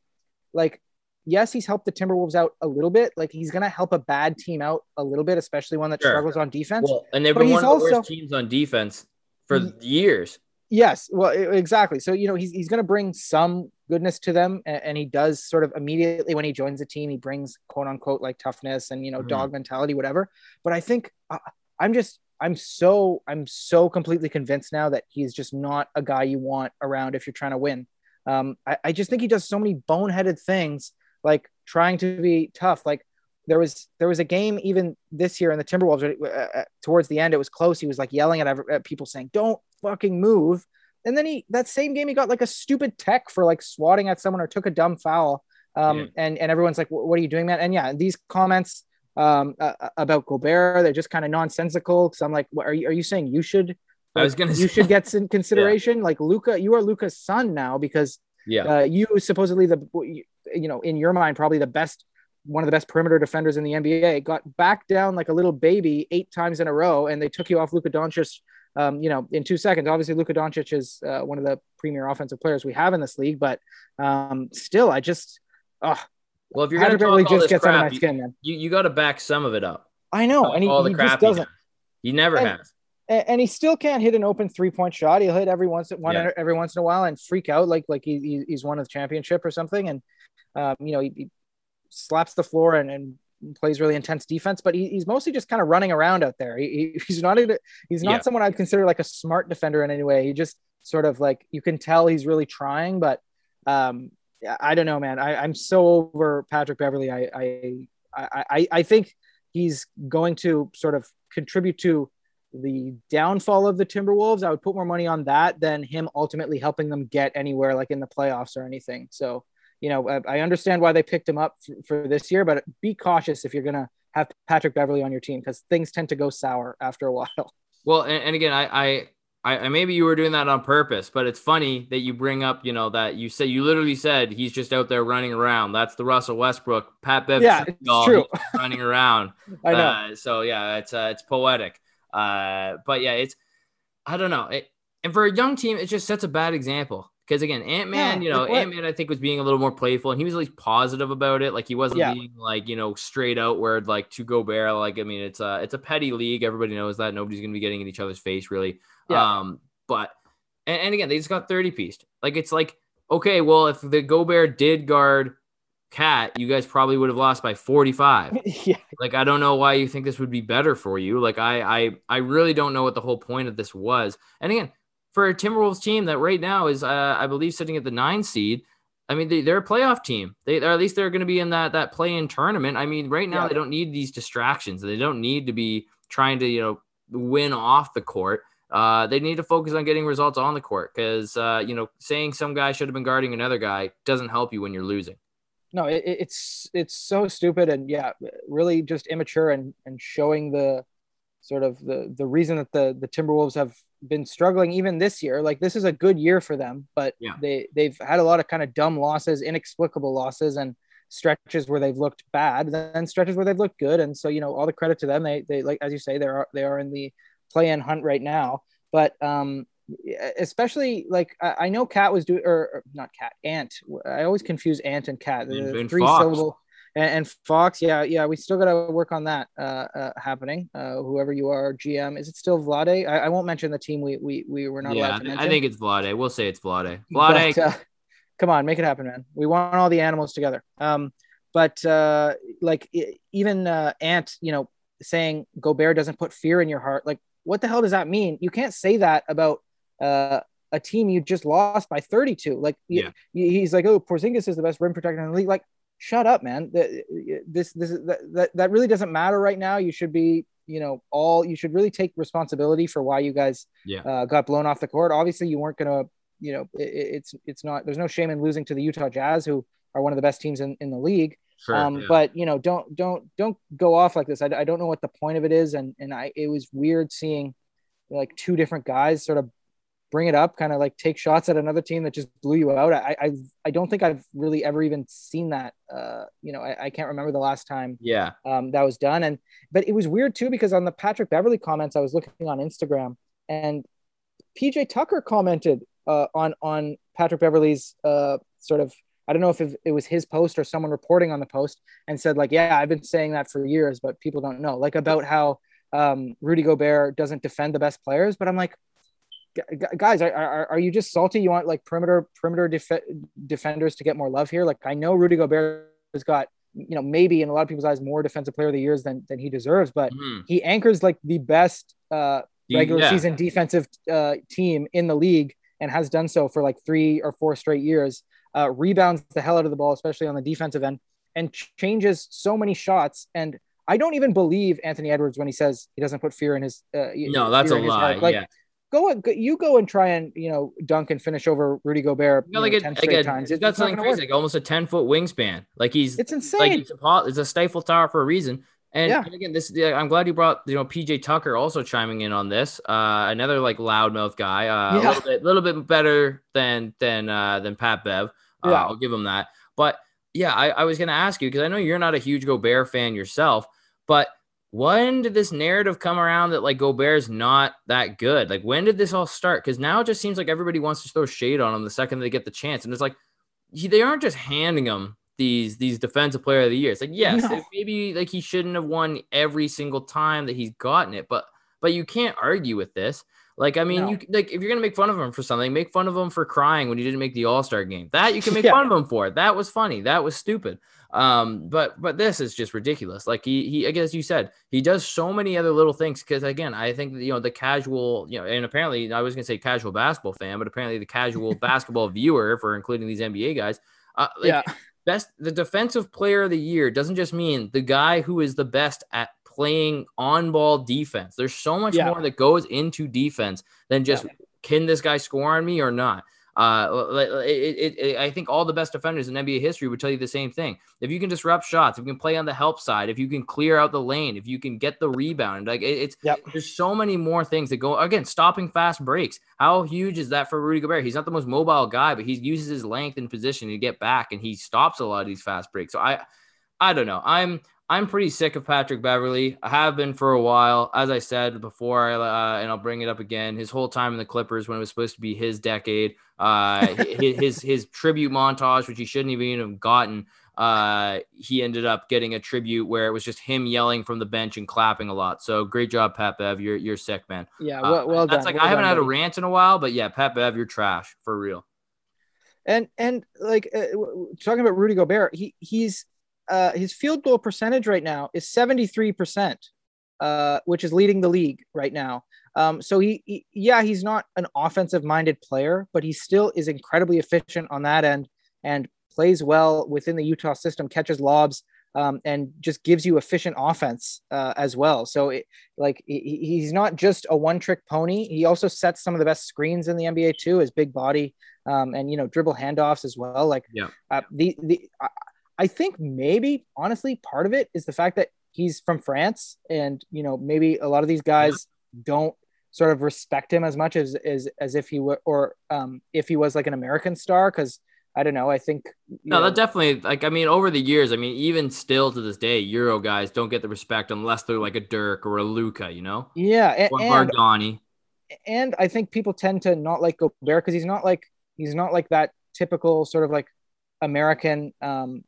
like, yes, he's helped the Timberwolves out a little bit. Like he's gonna help a bad team out a little bit, especially one that Sure. struggles on defense. Well, and they've but been one of the worst also- teams on defense for Ye- years. Yes, well, exactly. So you know he's he's going to bring some goodness to them, and, and he does sort of immediately when he joins the team, he brings quote unquote like toughness and you know Mhm. dog mentality, whatever. But I think uh, I'm just I'm so I'm so completely convinced now that he's just not a guy you want around if you're trying to win. Um, I, I just think he does so many boneheaded things, like trying to be tough. Like there was there was a game even this year in the Timberwolves uh, uh, towards the end. It was close. He was like yelling at, at people saying, "Don't fucking move." And then he that same game he got like a stupid tech for like swatting at someone or took a dumb foul. Um, Yeah. and and everyone's like, "What are you doing, man?" And yeah, these comments um uh, about Gobert, they're just kind of nonsensical. Because I'm like, what, are you are you saying you should? I was gonna you say- should get some consideration. Like Luka, you are Luka's son now because Yeah. uh, you supposedly the you know in your mind probably the best one of the best perimeter defenders in the NBA got back down like a little baby eight times in a row and they took you off Luka Doncic um, you know in two seconds obviously Luka Doncic is uh, one of the premier offensive players we have in this league but um, still I just oh, well, if you're gonna talk all just this crap, my you, skin man you, you got to back some of it up. I know and he, all the he crap just doesn't does. He never And- has. and, he still can't hit an open three point shot. He'll hit every once one Yeah. every once in a while and freak out like like he, he- he's won a championship or something. And um, you know he, he slaps the floor and, and plays really intense defense, but he, he's mostly just kind of running around out there. He, he- he's not a, he's not Yeah. someone I'd consider like a smart defender in any way. He just sort of like you can tell he's really trying, but um, I- don't know, man. I, I'm so over Patrick Beverley. I I, I, I think he's going to sort of contribute to the downfall of the Timberwolves. I would put more money on that than him ultimately helping them get anywhere like in the playoffs or anything. So, you know, I, I understand why they picked him up for, for this year, but be cautious if you're going to have Patrick Beverley on your team because things tend to go sour after a while. Well, and, and again, I, I, I, maybe you were doing that on purpose, but it's funny that you bring up, you know, that you say you literally said he's just out there running around. That's the Russell Westbrook, Pat Bev, Yeah, it's true. running around. I know. Uh, so yeah, it's uh, it's poetic. Uh, but yeah, it's I don't know. It, and for a young team, it just sets a bad example. Because again, Ant Man, Yeah, you know, Ant Man, I think was being a little more playful, and he was at least positive about it. Like he wasn't Yeah. being like you know straight out where like to go bear. Like I mean, it's a it's a petty league. Everybody knows that. Nobody's gonna be getting in each other's face really. Yeah. Um, but and, and again, they just got thirty pieced. Like it's like okay, well, if the Gobert did guard KAT, you guys probably would have lost by forty five yeah. like i don't know why you think this would be better for you like i i i really don't know what the whole point of this was and again for a timberwolves team that right now is uh, i believe sitting at the nine seed i mean they, they're a playoff team. They or at least they're going to be in that that play in tournament. I mean right now Yeah. they don't need these distractions. They don't need to be trying to you know win off the court. Uh, they need to focus on getting results on the court because uh, you know saying some guy should have been guarding another guy doesn't help you when you're losing. No it, it- it's it's so stupid and yeah really just immature and and showing the sort of the the reason that the the timberwolves have been struggling even this year. Like this is a good year for them but Yeah. they they've had a lot of kind of dumb losses inexplicable losses and stretches where they've looked bad then stretches where they've looked good. And so you know all the credit to them. They they like as you say they are they are in the play-in hunt right now. But um especially like I, I know KAT was doing or, or not KAT ant. I always confuse ant and KAT the three Fox. syllable and, and Fox, yeah, yeah, we still got to work on that uh, uh, happening. Uh, whoever you are, GM, is it still Vlade? I, I won't mention the team we we, we were not yeah, allowed to mention. I think it's Vlade. We'll say it's Vlade. Vlade. But, uh, come on, make it happen, man. We want all the animals together. Um, but uh, like even uh, Ant, you know, saying Gobert doesn't put fear in your heart. Like, what the hell does that mean? You can't say that about uh, a team you just lost by 32. Like, yeah. he's like, oh, Porzingis is the best rim protector in the league. Like, shut up, man. This, this, that, that, really doesn't matter right now. You should be, you know, all you should really take responsibility for why you guys yeah. uh, got blown off the court. Obviously, you weren't going to, you know, it, it's, it's not, there's no shame in losing to the Utah Jazz, who are one of the best teams in, in the league. Sure, um, yeah. But you know, don't don't don't go off like this. I, I don't know what the point of it is, and and I it was weird seeing like two different guys sort of bring it up, kind of like take shots at another team that just blew you out. I I I don't think I've really ever even seen that. Uh, you know, I, I can't remember the last time. Yeah. Um, that was done, and but it was weird too because on the Patrick Beverley comments, I was looking on Instagram, and PJ Tucker commented uh, on on Patrick Beverley's uh, sort of I don't know if it was his post or someone reporting on the post and said like, yeah, I've been saying that for years, but people don't know like about how um, Rudy Gobert doesn't defend the best players. But I'm like, guys, are, are, are you just salty? You want like perimeter perimeter def- defenders to get more love here? Like I know Rudy Gobert has got you know maybe in a lot of people's eyes more defensive player of the years than than he deserves, but mm-hmm. he anchors like the best uh, regular yeah. season defensive uh, team in the league and has done so for like three or four straight years uh, rebounds the hell out of the ball, especially on the defensive end, and changes so many shots. And I don't even believe Anthony Edwards when he says he doesn't put fear in his. Uh, no, that's a lie. Like, yeah. Go, you go and try and you know dunk and finish over Rudy Gobert. You know, like you know, it, 10 straight times. He's got something crazy, like almost a ten foot wingspan. Like he's it's insane. Like it's a, it's a stifle tower for a reason. And, yeah. and again, this I'm glad you brought you know PJ Tucker also chiming in on this. Uh, another like loudmouth guy, uh, yeah. a little bit, little bit better than than uh, than Pat Bev. Uh, yeah. I'll give him that. But yeah, I, I was going to ask you because I know you're not a huge Gobert fan yourself, but when did this narrative come around that like Gobert's not that good? Like when did this all start? Because now it just seems like everybody wants to throw shade on him the second they get the chance, and it's like he, they aren't just handing him these these defensive player of the year. It's like yes, no. maybe like he shouldn't have won every single time that he's gotten it, but but you can't argue with this. Like, I mean, no. you like if you're gonna make fun of him for something, make fun of him for crying when he didn't make the All Star game. That you can make yeah. fun of him for. That was funny. That was stupid. Um, but but this is just ridiculous. Like he he, I guess you said, he does so many other little things. Because again, I think you know the casual, you know, and apparently I was gonna say casual basketball fan, but apparently the casual basketball viewer for including these NBA guys. Uh, like, yeah. Best the defensive player of the year doesn't just mean the guy who is the best at playing on ball defense. There's so much yeah. more that goes into defense than just yeah. can this guy score on me or not. Uh, it, it, it, I think all the best defenders in NBA history would tell you the same thing. If you can disrupt shots, if you can play on the help side, if you can clear out the lane, if you can get the rebound, like it's yep. there's so many more things that go again. Stopping fast breaks. How huge is that for Rudy Gobert? He's not the most mobile guy, but he uses his length and position to get back, and he stops a lot of these fast breaks. So I, I don't know. I'm I'm pretty sick of Patrick Beverley. I have been for a while. As I said before, uh, and I'll bring it up again. His whole time in the Clippers, when it was supposed to be his decade, uh, his, his, his tribute montage, which he shouldn't even have gotten, uh, he ended up getting a tribute where it was just him yelling from the bench and clapping a lot. So great job, Pat Bev. You're you're sick, man. Yeah, uh, well, well That's done. like well I haven't done, had buddy. a rant in a while, but yeah, Pat Bev, you're trash for real. And and like uh, talking about Rudy Gobert, he he's uh, his field goal percentage right now is 73%, uh, which is leading the league right now. Um, so he, he, yeah, he's not an offensive minded player, but he still is incredibly efficient on that end and plays well within the Utah system, catches lobs, um, and just gives you efficient offense uh, as well. So, it, like, he, he's not just a one trick pony. He also sets some of the best screens in the NBA too. His big body um, and you know dribble handoffs as well. Like, yeah, uh, the the I think maybe honestly part of it is the fact that he's from France and you know maybe a lot of these guys don't sort of respect him as much as as as if he were or um if he was like an American star because I don't know I think no know, that definitely like I mean over the years I mean even still to this day Euro guys don't get the respect unless they're like a Dirk or a Luka you know? Yeah and, or Bargnani and I think people tend to not like Gobert because he's not like he's not like that typical sort of like American um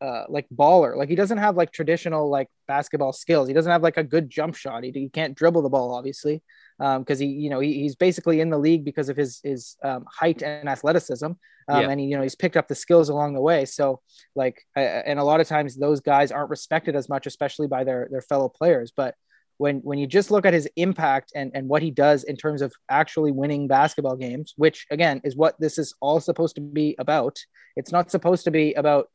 uh, like baller. Like he doesn't have like traditional like basketball skills. He doesn't have like a good jump shot. He, he can't dribble the ball, obviously, because um, he you know he, he's basically in the league because of his his um, height and athleticism, um, yeah. and he, you know he's picked up the skills along the way. So like, and a lot of times those guys aren't respected as much, especially by their their fellow players. But when when you just look at his impact and and what he does in terms of actually winning basketball games, which again is what this is all supposed to be about. It's not supposed to be about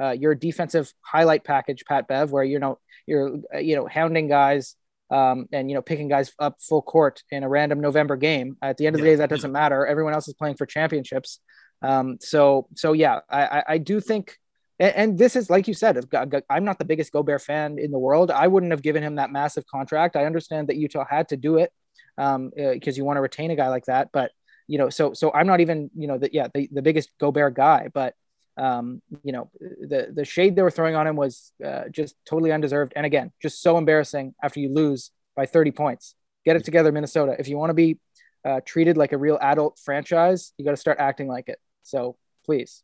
uh, your defensive highlight package, Pat Bev, where you know you're you know hounding guys um, and you know picking guys up full court in a random November game. At the end of the day, that doesn't matter. Everyone else is playing for championships. Um, so so yeah, I, I do think and, and, this is like you said, I'm not the biggest Gobert fan in the world. I wouldn't have given him that massive contract. I understand that Utah had to do it because um, uh, you want to retain a guy like that. But you know, so so I'm not even you know the yeah the, the biggest Gobert guy, but um, you know the the shade they were throwing on him was uh, just totally undeserved. And again, just so embarrassing after you lose by 30 points. Get it together, Minnesota. If you want to be uh, treated like a real adult franchise, you got to start acting like it. So please.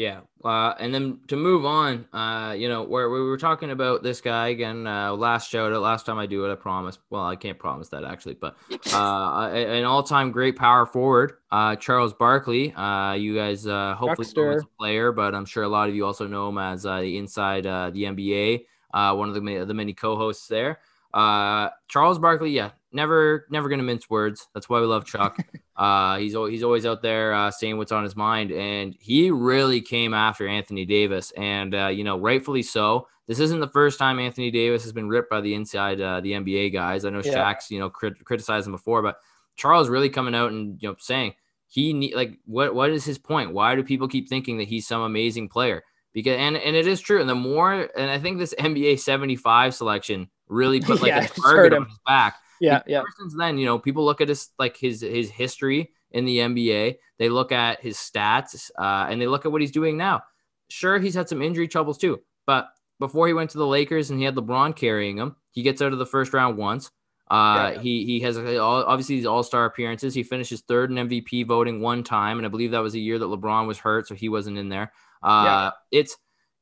Yeah. Uh, and then to move on, uh, you know, where we were talking about this guy again, uh, last show, last time I do it, I promise. Well, I can't promise that actually, but uh, an all time great power forward, uh, Charles Barkley. Uh, you guys uh, hopefully know him as a player, but I'm sure a lot of you also know him as uh, the inside uh, the NBA, uh, one of the, the many co hosts there. Uh, Charles Barkley, yeah, never never gonna mince words. That's why we love Chuck. Uh, he's he's always out there uh, saying what's on his mind, and he really came after Anthony Davis, and uh, you know, rightfully so. This isn't the first time Anthony Davis has been ripped by the inside uh, the NBA guys. I know yeah. Shaq's you know crit- criticized him before, but Charles really coming out and you know saying he need like what what is his point? Why do people keep thinking that he's some amazing player? Because and and it is true. And the more and I think this NBA 75 selection really put like yeah, a target on his back yeah, yeah. Since then, you know, people look at his like his his history in the NBA. They look at his stats, uh, and they look at what he's doing now. Sure, he's had some injury troubles too, but before he went to the Lakers and he had LeBron carrying him, he gets out of the first round once. Uh, yeah. He he has obviously these All Star appearances. He finishes third in MVP voting one time, and I believe that was a year that LeBron was hurt, so he wasn't in there. Uh, yeah. It's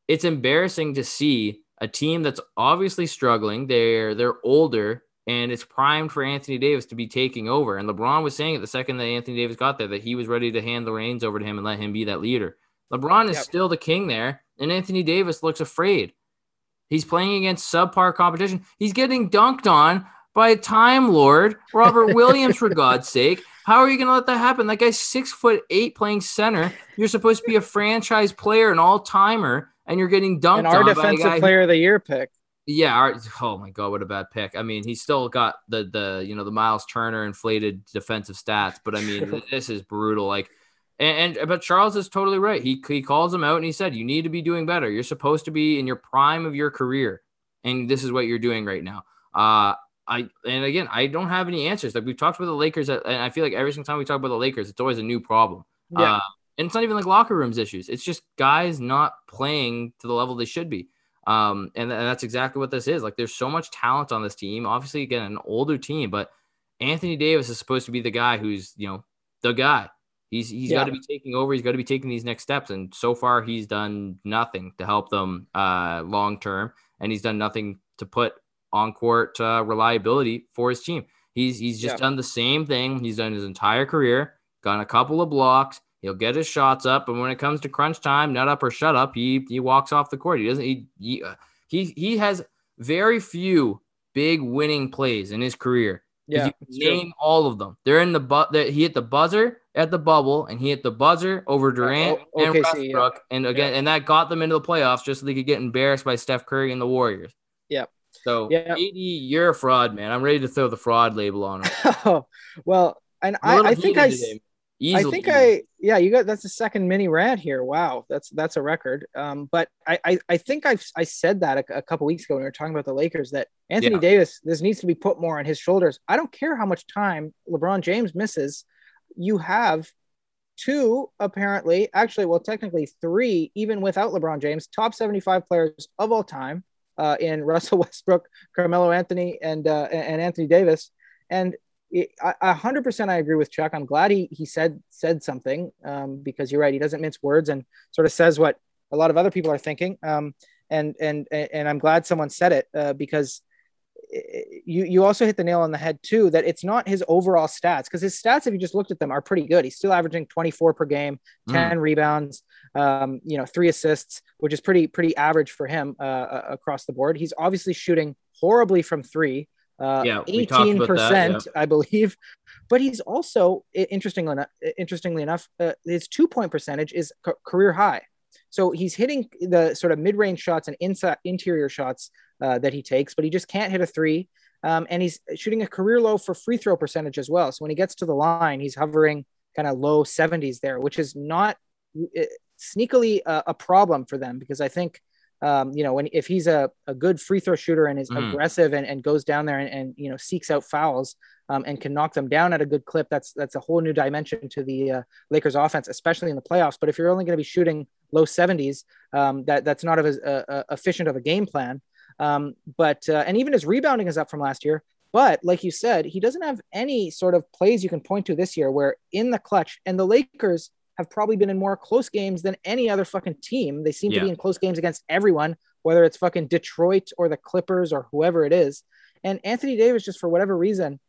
it's embarrassing to see a team that's obviously struggling. They're they're older and it's primed for Anthony Davis to be taking over. And LeBron was saying it the second that Anthony Davis got there that he was ready to hand the reins over to him and let him be that leader. LeBron is yep. still the king there, and Anthony Davis looks afraid. He's playing against subpar competition. He's getting dunked on by a Time Lord, Robert Williams, for God's sake. How are you going to let that happen? That guy's six foot eight playing center. You're supposed to be a franchise player, an all timer, and you're getting dunked and our on. Our defensive player of the year pick. Yeah. Our, oh my God, what a bad pick. I mean, he's still got the the you know the Miles Turner inflated defensive stats, but I mean, this is brutal. Like, and, and but Charles is totally right. He he calls him out and he said, "You need to be doing better. You're supposed to be in your prime of your career, and this is what you're doing right now." Uh, I and again, I don't have any answers. Like we've talked about the Lakers, and I feel like every single time we talk about the Lakers, it's always a new problem. Yeah. Uh, and it's not even like locker rooms issues. It's just guys not playing to the level they should be. Um, and, and that's exactly what this is. Like, there's so much talent on this team. Obviously, again, an older team, but Anthony Davis is supposed to be the guy who's, you know, the guy. He's he's yeah. got to be taking over. He's got to be taking these next steps. And so far, he's done nothing to help them uh, long term, and he's done nothing to put on court uh, reliability for his team. He's he's just yeah. done the same thing he's done his entire career. Gotten a couple of blocks. He'll get his shots up, and when it comes to crunch time, nut up or shut up, he he walks off the court. He doesn't. He he uh, he, he has very few big winning plays in his career. Yeah, name true. all of them. They're in the but. that He hit the buzzer at the bubble, and he hit the buzzer over Durant uh, and Westbrook, yeah. and again, yeah. and that got them into the playoffs just so they could get embarrassed by Steph Curry and the Warriors. Yeah. So, yeah. AD, you're a fraud, man. I'm ready to throw the fraud label on him. oh, well, and I, I think I, today, Easily. I think I yeah you got that's the second mini rant here. Wow, that's that's a record. Um, but I I, I think I've I said that a, a couple weeks ago when we were talking about the Lakers that Anthony yeah. Davis this needs to be put more on his shoulders. I don't care how much time LeBron James misses. You have two apparently actually well technically three even without LeBron James top 75 players of all time uh, in Russell Westbrook, Carmelo Anthony, and uh, and Anthony Davis. And a hundred percent, I agree with Chuck. I'm glad he he said said something um, because you're right. He doesn't mince words and sort of says what a lot of other people are thinking. Um, and and and I'm glad someone said it uh, because you you also hit the nail on the head too that it's not his overall stats because his stats if you just looked at them are pretty good he's still averaging 24 per game 10 mm. rebounds um, you know three assists which is pretty pretty average for him uh, uh across the board he's obviously shooting horribly from three uh, yeah, 18% that, yeah. i believe but he's also interestingly enough, interestingly enough uh, his two point percentage is career high so he's hitting the sort of mid-range shots and inside interior shots uh, that he takes, but he just can't hit a three. Um, and he's shooting a career low for free throw percentage as well. So when he gets to the line, he's hovering kind of low 70s there, which is not uh, sneakily a, a problem for them because I think um, you know, when if he's a, a good free throw shooter and is mm. aggressive and, and goes down there and, and you know seeks out fouls um, and can knock them down at a good clip, that's that's a whole new dimension to the uh, Lakers offense, especially in the playoffs. But if you're only going to be shooting low 70s, um, that that's not as uh, uh, efficient of a game plan. Um, but uh, and even his rebounding is up from last year. But like you said, he doesn't have any sort of plays you can point to this year where in the clutch and the Lakers have probably been in more close games than any other fucking team. They seem yeah. to be in close games against everyone, whether it's fucking Detroit or the Clippers or whoever it is. And Anthony Davis, just for whatever reason,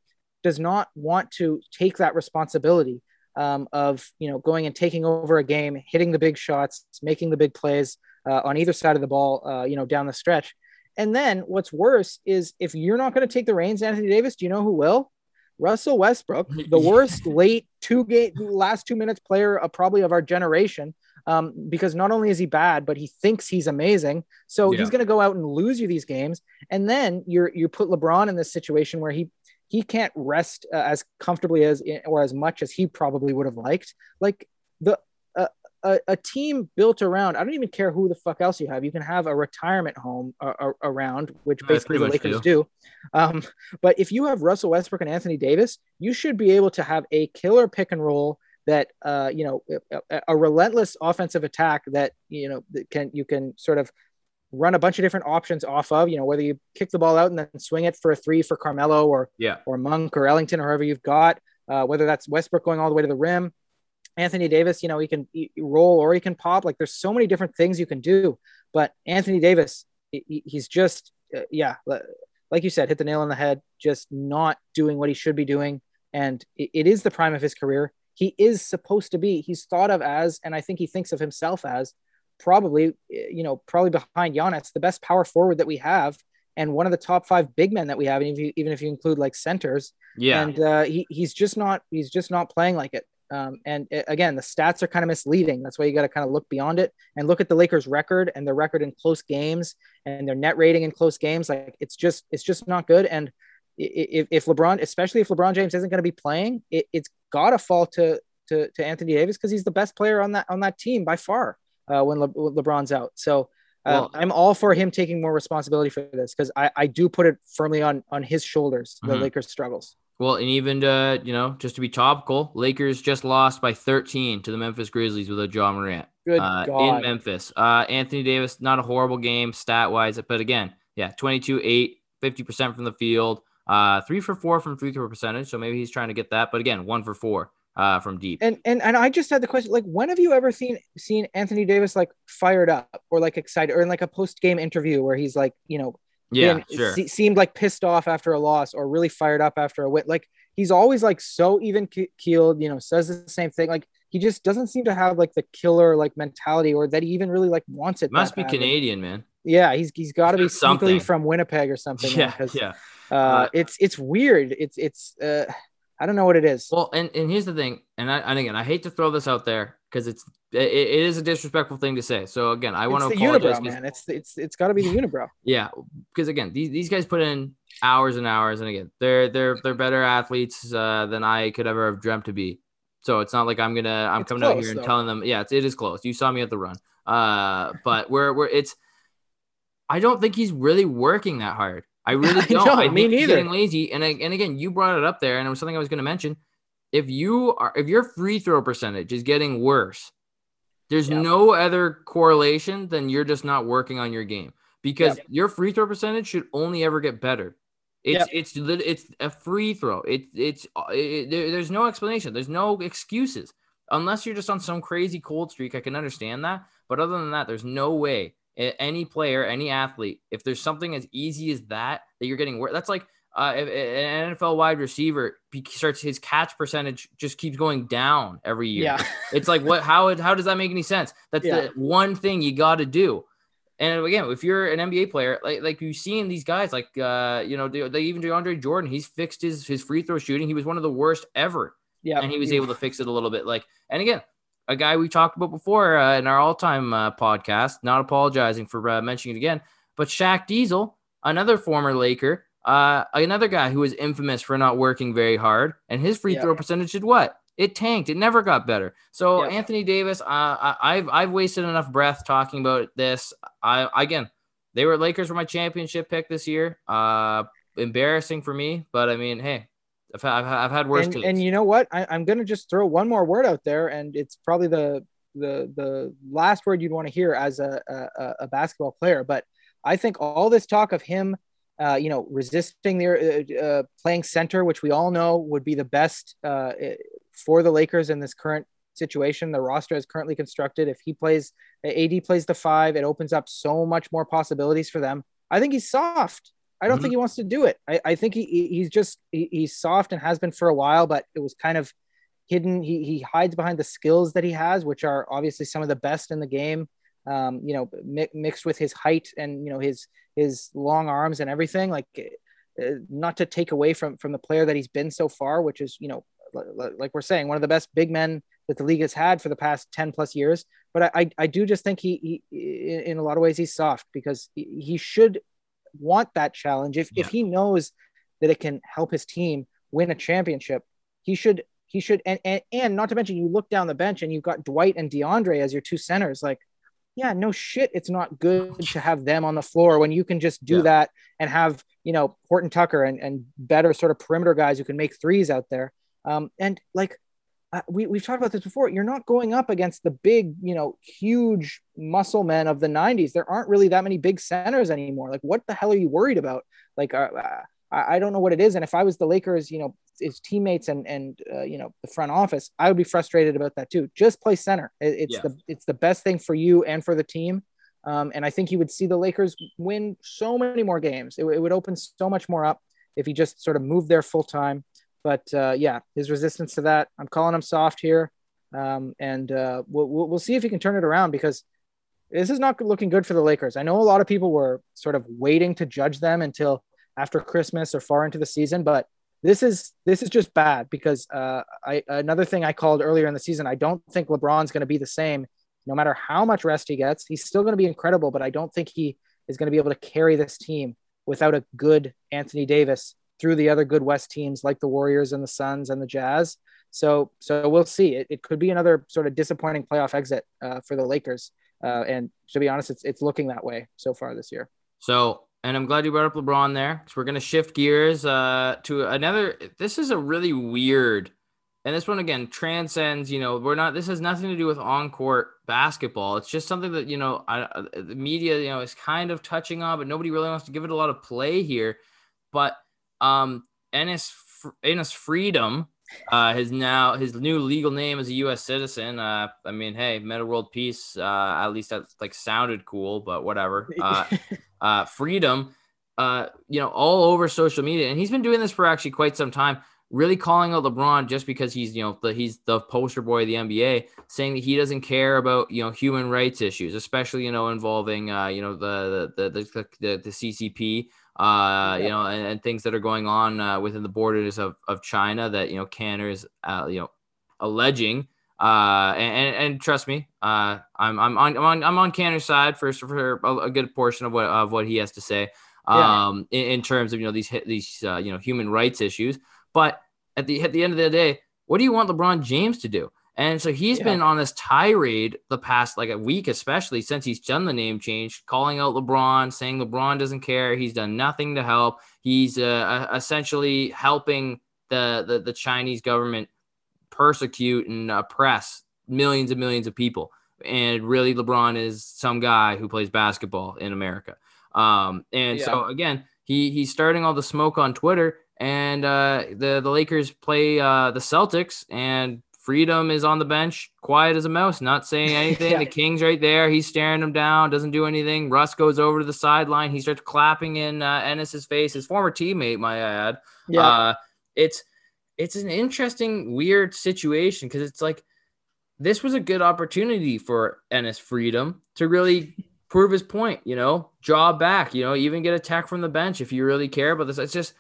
does not want to take that responsibility um, of you know going and taking over a game, hitting the big shots, making the big plays uh, on either side of the ball, uh, you know, down the stretch. And then what's worse is if you're not going to take the reins, Anthony Davis, do you know who will? Russell Westbrook, the worst late two game last two minutes player of probably of our generation. Um, because not only is he bad, but he thinks he's amazing. So yeah. he's going to go out and lose you these games, and then you're you put LeBron in this situation where he he can't rest uh, as comfortably as or as much as he probably would have liked. Like the a, a, team built around i don't even care who the fuck else you have you can have a retirement home uh, around which basically the lakers do, do. Um, but if you have russell westbrook and anthony davis you should be able to have a killer pick and roll that uh, you know a, a, relentless offensive attack that you know that can you can sort of run a bunch of different options off of you know whether you kick the ball out and then swing it for a three for carmelo or yeah or monk or ellington or whoever you've got uh, whether that's westbrook going all the way to the rim Anthony Davis, you know, he can roll or he can pop. Like there's so many different things you can do. But Anthony Davis, he's just, uh, yeah, like you said, hit the nail on the head, just not doing what he should be doing. And it is the prime of his career. He is supposed to be, he's thought of as, and I think he thinks of himself as probably, you know, probably behind Giannis, the best power forward that we have and one of the top five big men that we have, even if you, even if you include like centers. Yeah. And uh, he, he's just not, he's just not playing like it. Um, and it, again, the stats are kind of misleading. That's why you got to kind of look beyond it and look at the Lakers' record and their record in close games and their net rating in close games. Like it's just it's just not good. And if, if LeBron, especially if LeBron James isn't going to be playing, it, has got to fall to to, to Anthony Davis because he's the best player on that on that team by far uh, when, Le, when LeBron's out. So. Uh, well, I'm all for him taking more responsibility for this because I, I do put it firmly on on his shoulders the mm-hmm. Lakers struggles. Well, and even to, you know, just to be topical, Lakers just lost by 13 to the Memphis Grizzlies with a Ja Morant. Good uh, God. in Memphis. Uh, Anthony Davis, not a horrible game stat wise, but again, yeah, 22 8, 50% from the field, uh, three for four from free throw percentage. So maybe he's trying to get that, but again, one for four uh, from deep. And and and I just had the question, like, when have you ever seen seen Anthony Davis like fired up or like excited or in like a post game interview where he's like, you know, yeah, sure. se- seemed like pissed off after a loss or really fired up after a win. Like he's always like so even keeled, you know, says the same thing. Like he just doesn't seem to have like the killer like mentality or that he even really like wants it. Must be Canadian, man. Yeah, he's he's got to be something from Winnipeg or something. Yeah, yeah. Uh, uh, it's it's weird. It's it's uh, I don't know what it is. Well, and, and here's the thing, and I and again I hate to throw this out there because it's it, it is a disrespectful thing to say. So again, I want to apologize. Unibrow, man. It's it's it's got to be the unibrow. yeah, because again, these, these guys put in hours and hours, and again, they're they're they're better athletes uh, than I could ever have dreamt to be. So it's not like I'm gonna I'm it's coming close, out here and though. telling them, yeah, it's, it is close. You saw me at the run, uh, but we're we're it's. I don't think he's really working that hard. I really don't. I, I me neither. Getting lazy, and and again, you brought it up there, and it was something I was going to mention. If you are, if your free throw percentage is getting worse, there's yep. no other correlation than you're just not working on your game because yep. your free throw percentage should only ever get better. It's yep. it's it's a free throw. It, it's uh, it, there's no explanation. There's no excuses unless you're just on some crazy cold streak. I can understand that, But other than that, there's no way any player, any athlete, if there's something as easy as that that you're getting worse, that's like uh, an NFL wide receiver starts his catch percentage just keeps going down every year. Yeah. it's like what? How? How does that make any sense? That's yeah. the one thing you got to do. And again, if you're an NBA player, like like you've seen these guys, like uh, you know, they, they even DeAndre Jordan, he's fixed his his free throw shooting. He was one of the worst ever. Yeah, and he was able to fix it a little bit. Like, and again, a guy we talked about before uh, in our all time uh, podcast. Not apologizing for uh, mentioning it again, but Shaq Diesel, another former Laker, uh, another guy who was infamous for not working very hard, and his free throw percentage did what? It tanked. It never got better. So Anthony Davis, uh, I, have I've wasted enough breath talking about this. I again, they were Lakers were my championship pick this year. Uh, embarrassing for me, but I mean, hey, I've, I've, I've had worse. And, and, you know what? I, I'm gonna just throw one more word out there, and it's probably the the the last word you'd want to hear as a, a, a basketball player. But I think all this talk of him uh, you know, resisting their uh, uh, playing center, which we all know would be the best uh, for the Lakers in this current situation. The roster is currently constructed. If he plays, AD plays the five, it opens up so much more possibilities for them. I think he's soft. I don't mm-hmm. think he wants to do it. I, I think he, he's just he, he's soft and has been for a while, but it was kind of hidden. He, he hides behind the skills that he has, which are obviously some of the best in the game um, you know, mi- mixed with his height and you know his his long arms and everything. Like, uh, not to take away from from the player that he's been so far, which is you know, like we're saying, one of the best big men that the league has had for the past ten plus years. But I I, I do just think he, he in a lot of ways he's soft because he should want that challenge if yeah. if he knows that it can help his team win a championship. He should he should and, and and not to mention you look down the bench and you've got Dwight and DeAndre as your two centers like yeah, no shit, it's not good to have them on the floor when you can just do yeah. that and have, you know, Horton Tucker and, and better sort of perimeter guys who can make threes out there. Um, and like uh, we, we've talked about this before, you're not going up against the big, you know, huge muscle men of the 90s. There aren't really that many big centers anymore. Like, what the hell are you worried about? Like, uh, uh I, I don't know what it is. And if I was the Lakers, you know, his teammates and and uh, you know the front office, I would be frustrated about that too. Just play center. It, it's yeah. the it's the best thing for you and for the team. Um, and I think you would see the Lakers win so many more games. It, it, would open so much more up if he just sort of moved there full time. But uh, yeah, his resistance to that, I'm calling him soft here, um, and uh, we'll, we'll see if he can turn it around because this is not looking good for the Lakers. I know a lot of people were sort of waiting to judge them until after Christmas or far into the season, but this is this is just bad because uh, I another thing I called earlier in the season. I don't think LeBron's going to be the same, no matter how much rest he gets. He's still going to be incredible, but I don't think he is going to be able to carry this team without a good Anthony Davis through the other good West teams like the Warriors and the Suns and the Jazz. So so we'll see. It, it could be another sort of disappointing playoff exit uh, for the Lakers. Uh, and to be honest, it's it's looking that way so far this year. So and I'm glad you brought up LeBron there because we're to shift gears uh, to another. This is a really weird, and this one again transcends. You know, we're not. This has nothing to do with on court basketball. It's just something that you know, I, the media, you know, is kind of touching on, but nobody really wants to give it a lot of play here. But um, Enes Enes Freedom uh, his now his new legal name as a U.S. citizen. Uh, I mean, hey, Metta World Peace. Uh, at least that like sounded cool, but whatever. Uh, uh, freedom. Uh, you know, all over social media, and he's been doing this for actually quite some time. Really calling out LeBron just because he's you know the, he's the poster boy of the NBA, saying that he doesn't care about you know human rights issues, especially you know involving uh, you know the the the the, the, the CCP uh, you know, and, and, things that are going on uh, within the borders of, of China that, you know, Kanter is, uh, you know, alleging. Uh, and, and, trust me, uh, I'm, I'm on, I'm on, I'm on Kanter's side for, for a, a good portion of what, of what he has to say, um, yeah. in, in, terms of, you know, these, these, uh, you know, human rights issues. But at the, at the end of the day, what do you want LeBron James to do? And so he's yeah. been on this tirade the past like a week, especially since he's done the name change, calling out LeBron, saying LeBron doesn't care. He's done nothing to help. He's uh, essentially helping the, the, the Chinese government persecute and oppress millions and millions of people. And really, LeBron is some guy who plays basketball in America. Um, and yeah. so again, he he's starting all the smoke on Twitter, and uh, the the Lakers play uh, the Celtics, and Freedom is on the bench, quiet as a mouse, not saying anything. yeah. The King's right there. He's staring him down, doesn't do anything. Russ goes over to the sideline. He starts clapping in uh, Enes's face, his former teammate, my I add. Yeah. Uh, it's it's an interesting, weird situation because it's like this was a good opportunity for Enes Freedom to really prove his point, you know, draw back, you know, even get a tech from the bench if you really care about this. It's just,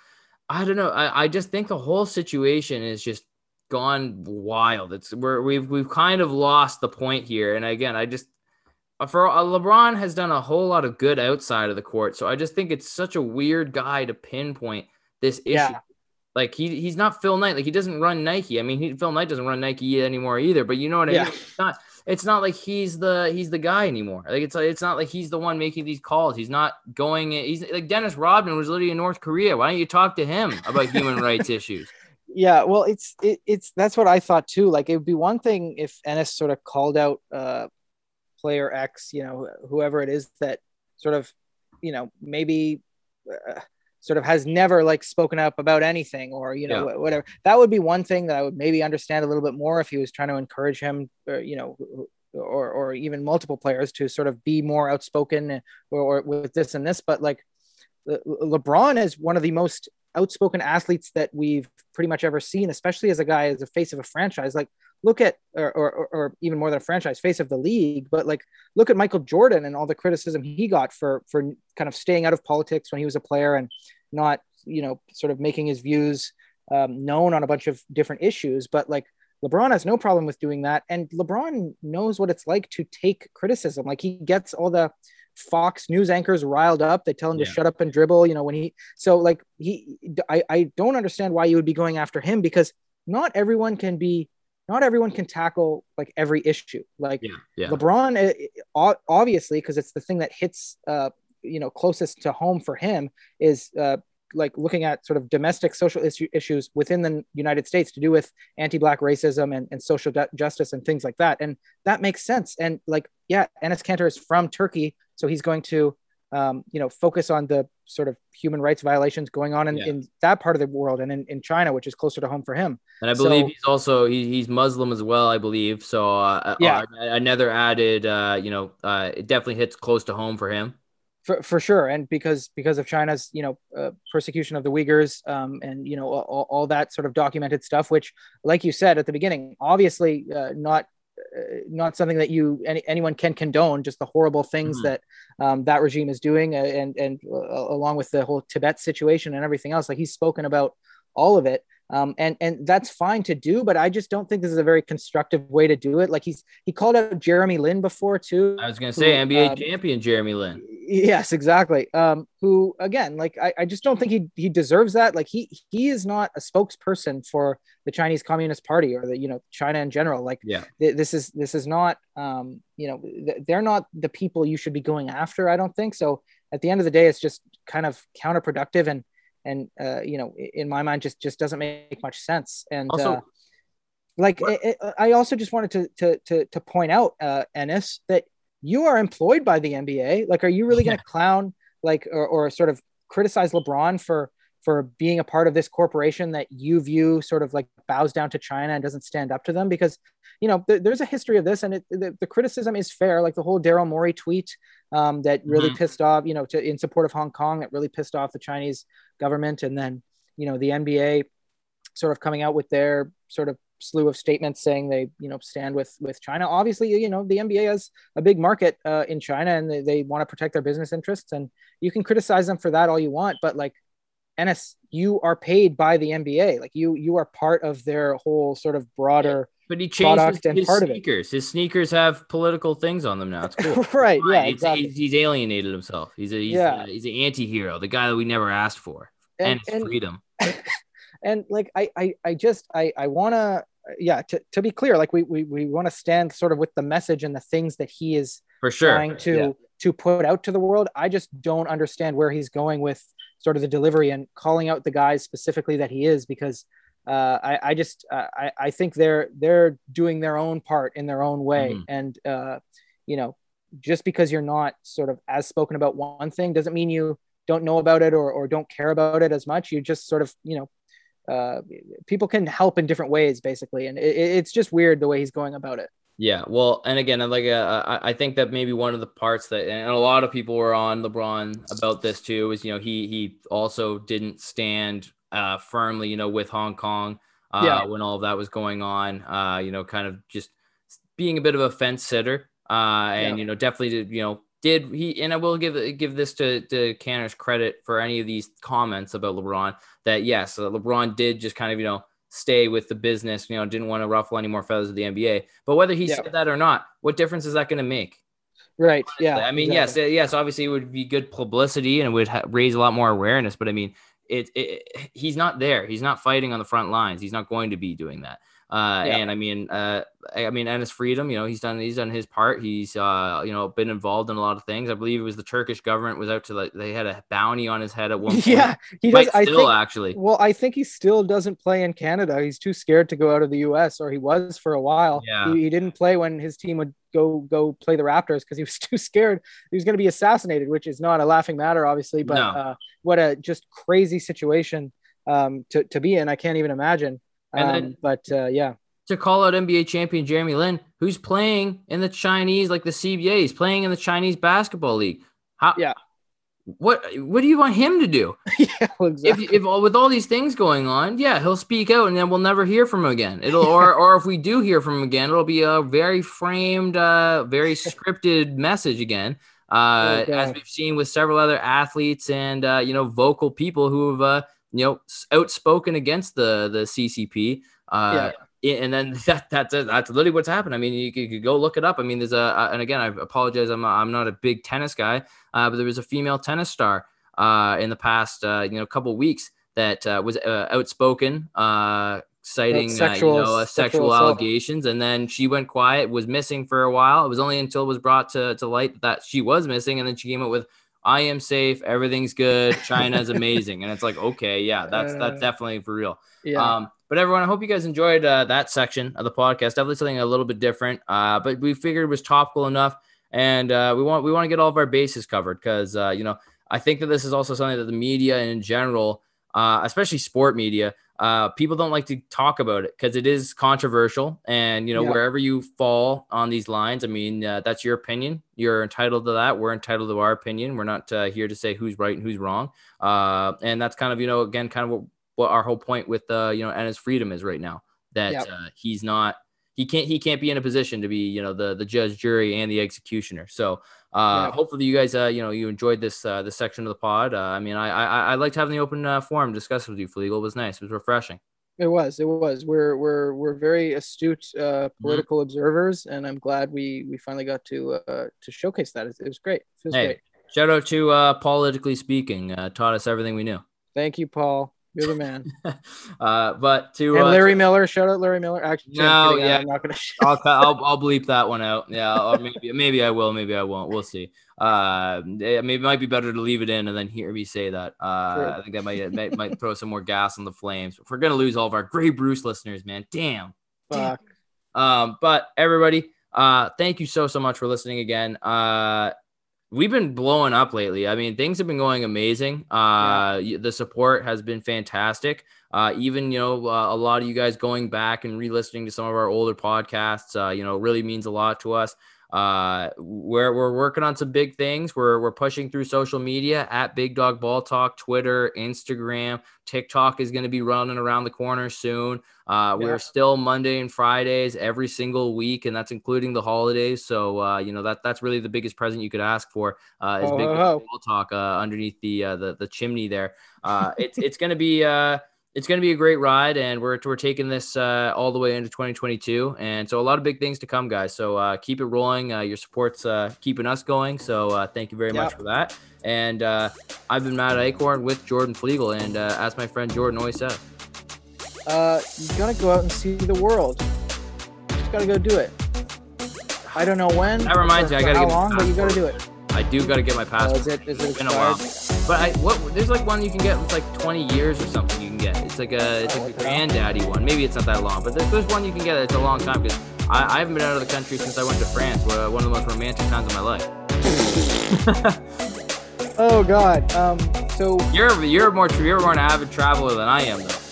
I don't know. I, I just think the whole situation is just gone wild. It's where we've we've kind of lost the point here. And again, I just for uh, LeBron has done a whole lot of good outside of the court. So I just think it's such a weird guy to pinpoint this issue. Yeah. Like he he's not Phil Knight. Like he doesn't run Nike. I mean, he, Phil Knight doesn't run Nike anymore either. But you know what I yeah. mean? It's not it's not like he's the he's the guy anymore. Like it's it's not like he's the one making these calls. He's not going. He's like Dennis Rodman was literally in North Korea. Why don't you talk to him about human rights issues? Yeah, well, it's it, it's that's what I thought too. Like it would be one thing if Enes sort of called out uh, player X, you know, whoever it is that sort of, you know, maybe. Uh, sort of has never like spoken up about anything or you know yeah. whatever that would be one thing that i would maybe understand a little bit more if he was trying to encourage him or, you know or or even multiple players to sort of be more outspoken or, or with this and this but like Le- lebron is one of the most outspoken athletes that we've pretty much ever seen especially as a guy as a face of a franchise. Like look at or, or, or even more than a franchise face of the league but like look at michael jordan and all the criticism he got for for kind of staying out of politics when he was a player and not you know sort of making his views um, known on a bunch of different issues. But like lebron has no problem with doing that. And lebron knows what it's like to take criticism. Like he gets all the Fox news anchors riled up. They tell him yeah. to shut up and dribble. You know, when he so like he, I, I don't understand why you would be going after him because not everyone can be not everyone can tackle like every issue. Like yeah, yeah. LeBron, eh, eh, obviously, because it's the thing that hits, uh, you know, closest to home for him is uh, like looking at sort of domestic social issue, issues within the United States to do with anti-black racism and, and social justice and things like that. And that makes sense. And like, yeah, Enes Kanter is from Turkey, so he's going to um, you know, focus on the sort of human rights violations going on in, yeah. in that part of the world and in, in China, which is closer to home for him. And I believe so, he's also he, he's Muslim as well, I believe. So uh, uh yeah, uh, another added, uh, you know, uh, it definitely hits close to home for him. For, for sure, and because because of China's you know uh, persecution of the Uyghurs um, and you know all, all, that sort of documented stuff, which, like you said at the beginning, obviously uh, not not something that you any, anyone can condone just the horrible things mm-hmm. that um, that regime is doing uh, and and uh, along with the whole tibet situation and everything else like he's spoken about all of it um, and and that's fine to do, but I just don't think this is a very constructive way to do it. Like he's he called out Jeremy Lin before too. I was gonna say who, NBA um, champion Jeremy Lin. Yes, exactly. Um, who again, like I, I just don't think he he deserves that. Like he he is not a spokesperson for the Chinese Communist Party or the you know China in general. Like yeah, th- this is this is not um you know th- they're not the people you should be going after. I don't think so. At the end of the day, it's just kind of counterproductive and and uh, you know in my mind just just doesn't make much sense. And also, uh, like it, it, i also just wanted to to to, to point out uh Enes that you are employed by the nba like are you really going to clown like or, or sort of criticize lebron for for being a part of this corporation that you view sort of like bows down to China and doesn't stand up to them? Because you know th- there's a history of this and it, the, the, criticism is fair. Like the whole Daryl Morey tweet um, that really mm-hmm. pissed off you know to, in support of Hong Kong that really pissed off the Chinese government. And then you know the NBA sort of coming out with their sort of slew of statements saying they you know stand with with China. Obviously you know the NBA has a big market uh, in China and they, they want to protect their business interests and you can criticize them for that all you want but like Enes, you are paid by the NBA. Like you, you are part of their whole sort of broader. But he changed his, his sneakers. His sneakers have political things on them now. It's cool. right. Yeah. Exactly. He's, he's, alienated himself. He's a he's, yeah. a, he's an anti-hero, the guy that we never asked for, and, and, and freedom. and like I, I, I just I, I want to yeah to, to be clear like we we, we want to stand sort of with the message and the things that he is for sure trying to yeah. to put out to the world i just don't understand where he's going with sort of the delivery and calling out the guys specifically that he is because uh, I, I, just uh, I, I, think they're they're doing their own part in their own way mm-hmm. and uh, you know just because you're not sort of as spoken about one thing doesn't mean you don't know about it or, or don't care about it as much you just sort of you know uh, people can help in different ways, basically, and it, it's just weird the way he's going about it. Yeah, well, and again, like uh, I think that maybe one of the parts that, and a lot of people were on LeBron about this too, is you know he he also didn't stand uh, firmly, you know, with Hong Kong uh, yeah. when all of that was going on. Uh, you know, kind of just being a bit of a fence sitter, uh, and yeah. you know, definitely did you know did he? And I will give give this to to Kanter's credit for any of these comments about LeBron. That yes, uh, LeBron did just kind of you know stay with the business, you know, didn't want to ruffle any more feathers of the NBA. But whether he yeah. said that or not, what difference is that going to make? Right. Yeah. I mean, exactly. yes, yes, obviously it would be good publicity and it would ha- raise a lot more awareness. But I mean, it, it, he's not there. He's not fighting on the front lines. He's not going to be doing that. Uh, yeah. And I mean, uh, I mean, Enes Freedom, you know, he's done he's done his part. He's uh, you know been involved in a lot of things. I believe it was the Turkish government was out to like they had a bounty on his head at one point. Yeah, he does. I still think, actually. Well, I think he still doesn't play in Canada. He's too scared to go out of the U.S. or he was for a while. Yeah. He, he didn't play when his team would go go play the Raptors because he was too scared he was going to be assassinated, which is not a laughing matter, obviously. But no. uh, what a just crazy situation um, to to be in. I can't even imagine. Um, then, but uh, yeah to call out NBA champion Jeremy Lin, who's playing in the Chinese, like the CBA, he's playing in the Chinese basketball league. How? Yeah. What What do you want him to do? yeah, exactly. If, if with all these things going on, yeah, he'll speak out, and then we'll never hear from him again. It'll or or if we do hear from him again, it'll be a very framed, uh, very scripted message again. Uh, okay. as we've seen with several other athletes and uh, you know vocal people who have uh, you know outspoken against the the CCP. Uh, yeah and then that that's that's literally what's happened. I mean, you could, you could, go look it up. I mean, there's a and again, I apologize. I'm I'm not a big tennis guy, uh, but there was a female tennis star uh, in the past uh, you know couple weeks that uh, was uh, outspoken, uh, citing sexual, you know sexual, allegations, and then she went quiet, was missing for a while. It was only until it was brought to to light that she was missing, and then she came up with. I am safe. Everything's good. China's amazing, and it's like, okay, yeah, that's that's definitely for real. Yeah. Um, but everyone, I hope you guys enjoyed uh, that section of the podcast. Definitely something a little bit different, uh, but we figured it was topical enough, and uh, we want we want to get all of our bases covered because uh, you know I think that this is also something that the media in general, uh, especially sport media, uh, people don't like to talk about it because it is controversial, and you know yeah. wherever you fall on these lines, I mean that's your opinion. You're entitled to that. We're entitled to our opinion. We're not here to say who's right and who's wrong, and that's kind of you know again kind of what what our whole point with uh, you know Enes Freedom is right now that yep. uh, he's not he can't he can't be in a position to be you know the the judge jury and the executioner so uh yep. hopefully you guys uh you know you enjoyed this uh this section of the pod. Uh, i mean i i i liked having the open uh, forum discuss with you Flegel. it was nice. It was refreshing. It was. It was. We're we're we're very astute uh mm-hmm. political mm-hmm. observers and i'm glad we we finally got to uh to showcase that. It, it was great. It was hey, great. shout out to uh politically speaking uh taught us everything we knew. Thank you paul you're the man. uh, but to and Larry uh, Miller, shout out Larry Miller. Actually, no, yeah, I'm not gonna. I'll, I'll I'll bleep that one out. Yeah, or maybe maybe I will, maybe I won't. We'll see. Uh, maybe it might be better to leave it in and then hear me say that. Uh, sure. I think that might, might might throw some more gas on the flames. If we're gonna lose all of our Grey Bruce listeners, man, damn. Fuck. Damn. Um, but everybody, uh, thank you so so much for listening again. Uh we've been blowing up lately. I mean, things have been going amazing. Uh, yeah. The support has been fantastic. Uh, even you know, uh, a lot of you guys going back and re-listening to some of our older podcasts, uh, you know, really means a lot to us. Uh, we're we're working on some big things. We're we're pushing through social media at Big Dog Ball Talk, Twitter, Instagram, TikTok is going to be running around the corner soon. Uh, yeah. We're still Monday and Fridays every single week, and that's including the holidays. So uh, you know that that's really the biggest present you could ask for uh, is oh, Big Dog Ball Talk uh, underneath the uh, the the chimney there. Uh, it's it's going to be. Uh, it's going to be a great ride, and we're we're taking this uh, all the way into 2022, and so a lot of big things to come, guys. So uh, keep it rolling. Uh, your support's uh, keeping us going, so uh, thank you very yep. much for that. And uh, I've been Matt Acorn with Jordan Flegel, and as my friend Jordan always says, you gotta go out and see the world. You just gotta go do it. I don't know when. That reminds me, I gotta how long, but you gotta do it. I do gotta get my passport. is it? Is it been a while? But I what there's like one you can get. with like 20 years or something. Like a it's like a granddaddy one. Maybe it's not that long, but there's, there's one you can get. It's a long time because I, I haven't been out of the country since I went to France. One of the most romantic times of my life. oh God. Um. So you're you're more you're more an avid traveler than I am though.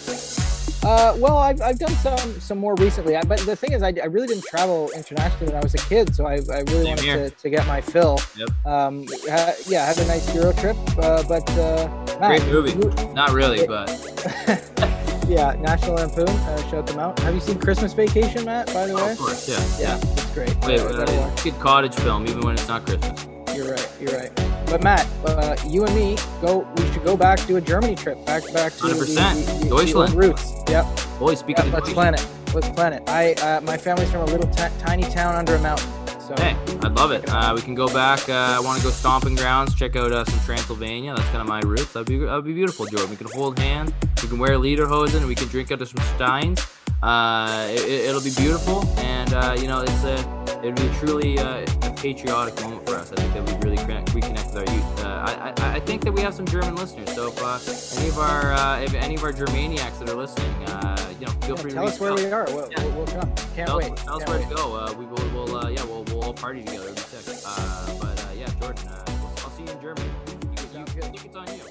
Uh, well, I've, I've done some some more recently, I, but the thing is, I, I really didn't travel internationally when I was a kid, so I, I really Same wanted to, to get my fill. Yep. Um, ha, yeah, had a nice Euro trip, uh, but uh, Matt, Great movie. you- Not really, It- but yeah, National Lampoon, uh, shout them out. Have you seen Christmas Vacation, Matt? By the way, of course, yeah. yeah, it's great. Wait, Uh, gotta uh, good cottage film, even when it's not Christmas. You're right. You're right. But Matt, uh, you and me go. We should go back do a Germany trip. Back back to the, 100%. the, the, the Deutschland. roots. Yep. Boy, speaking Yeah, of let's Deutschland, plan it. Let's plan it. I uh, my family's from a little ti- tiny town under a mountain. So Hey, I'd love it. Uh, we can go back. Uh, I want to go stomping grounds, check out uh, some Transylvania. That's kind of my roots. That'd be that'd be beautiful, Jordan. We can hold hands. We can wear lederhosen, and we can drink out of some steins. Uh, it, will be beautiful, and uh, you know, it's a it'd be truly uh, a patriotic moment for us. I think that we really connect, reconnect with our youth. Uh, I, I I think that we have some German listeners. So if uh, any of our uh, if any of our Germaniacs that are listening, uh, you know, feel yeah, free tell to us where out. we are. We'll, Yeah. we'll, come. Can't Tell, wait. us- tell us Can't where wait. to go. We will, we'll, yeah, we'll, we'll all party together. Be sick. Uh, but uh, yeah, Jordan, uh, I'll see you in Germany. You, you, Sounds I think it's on you. Yeah, sounds good.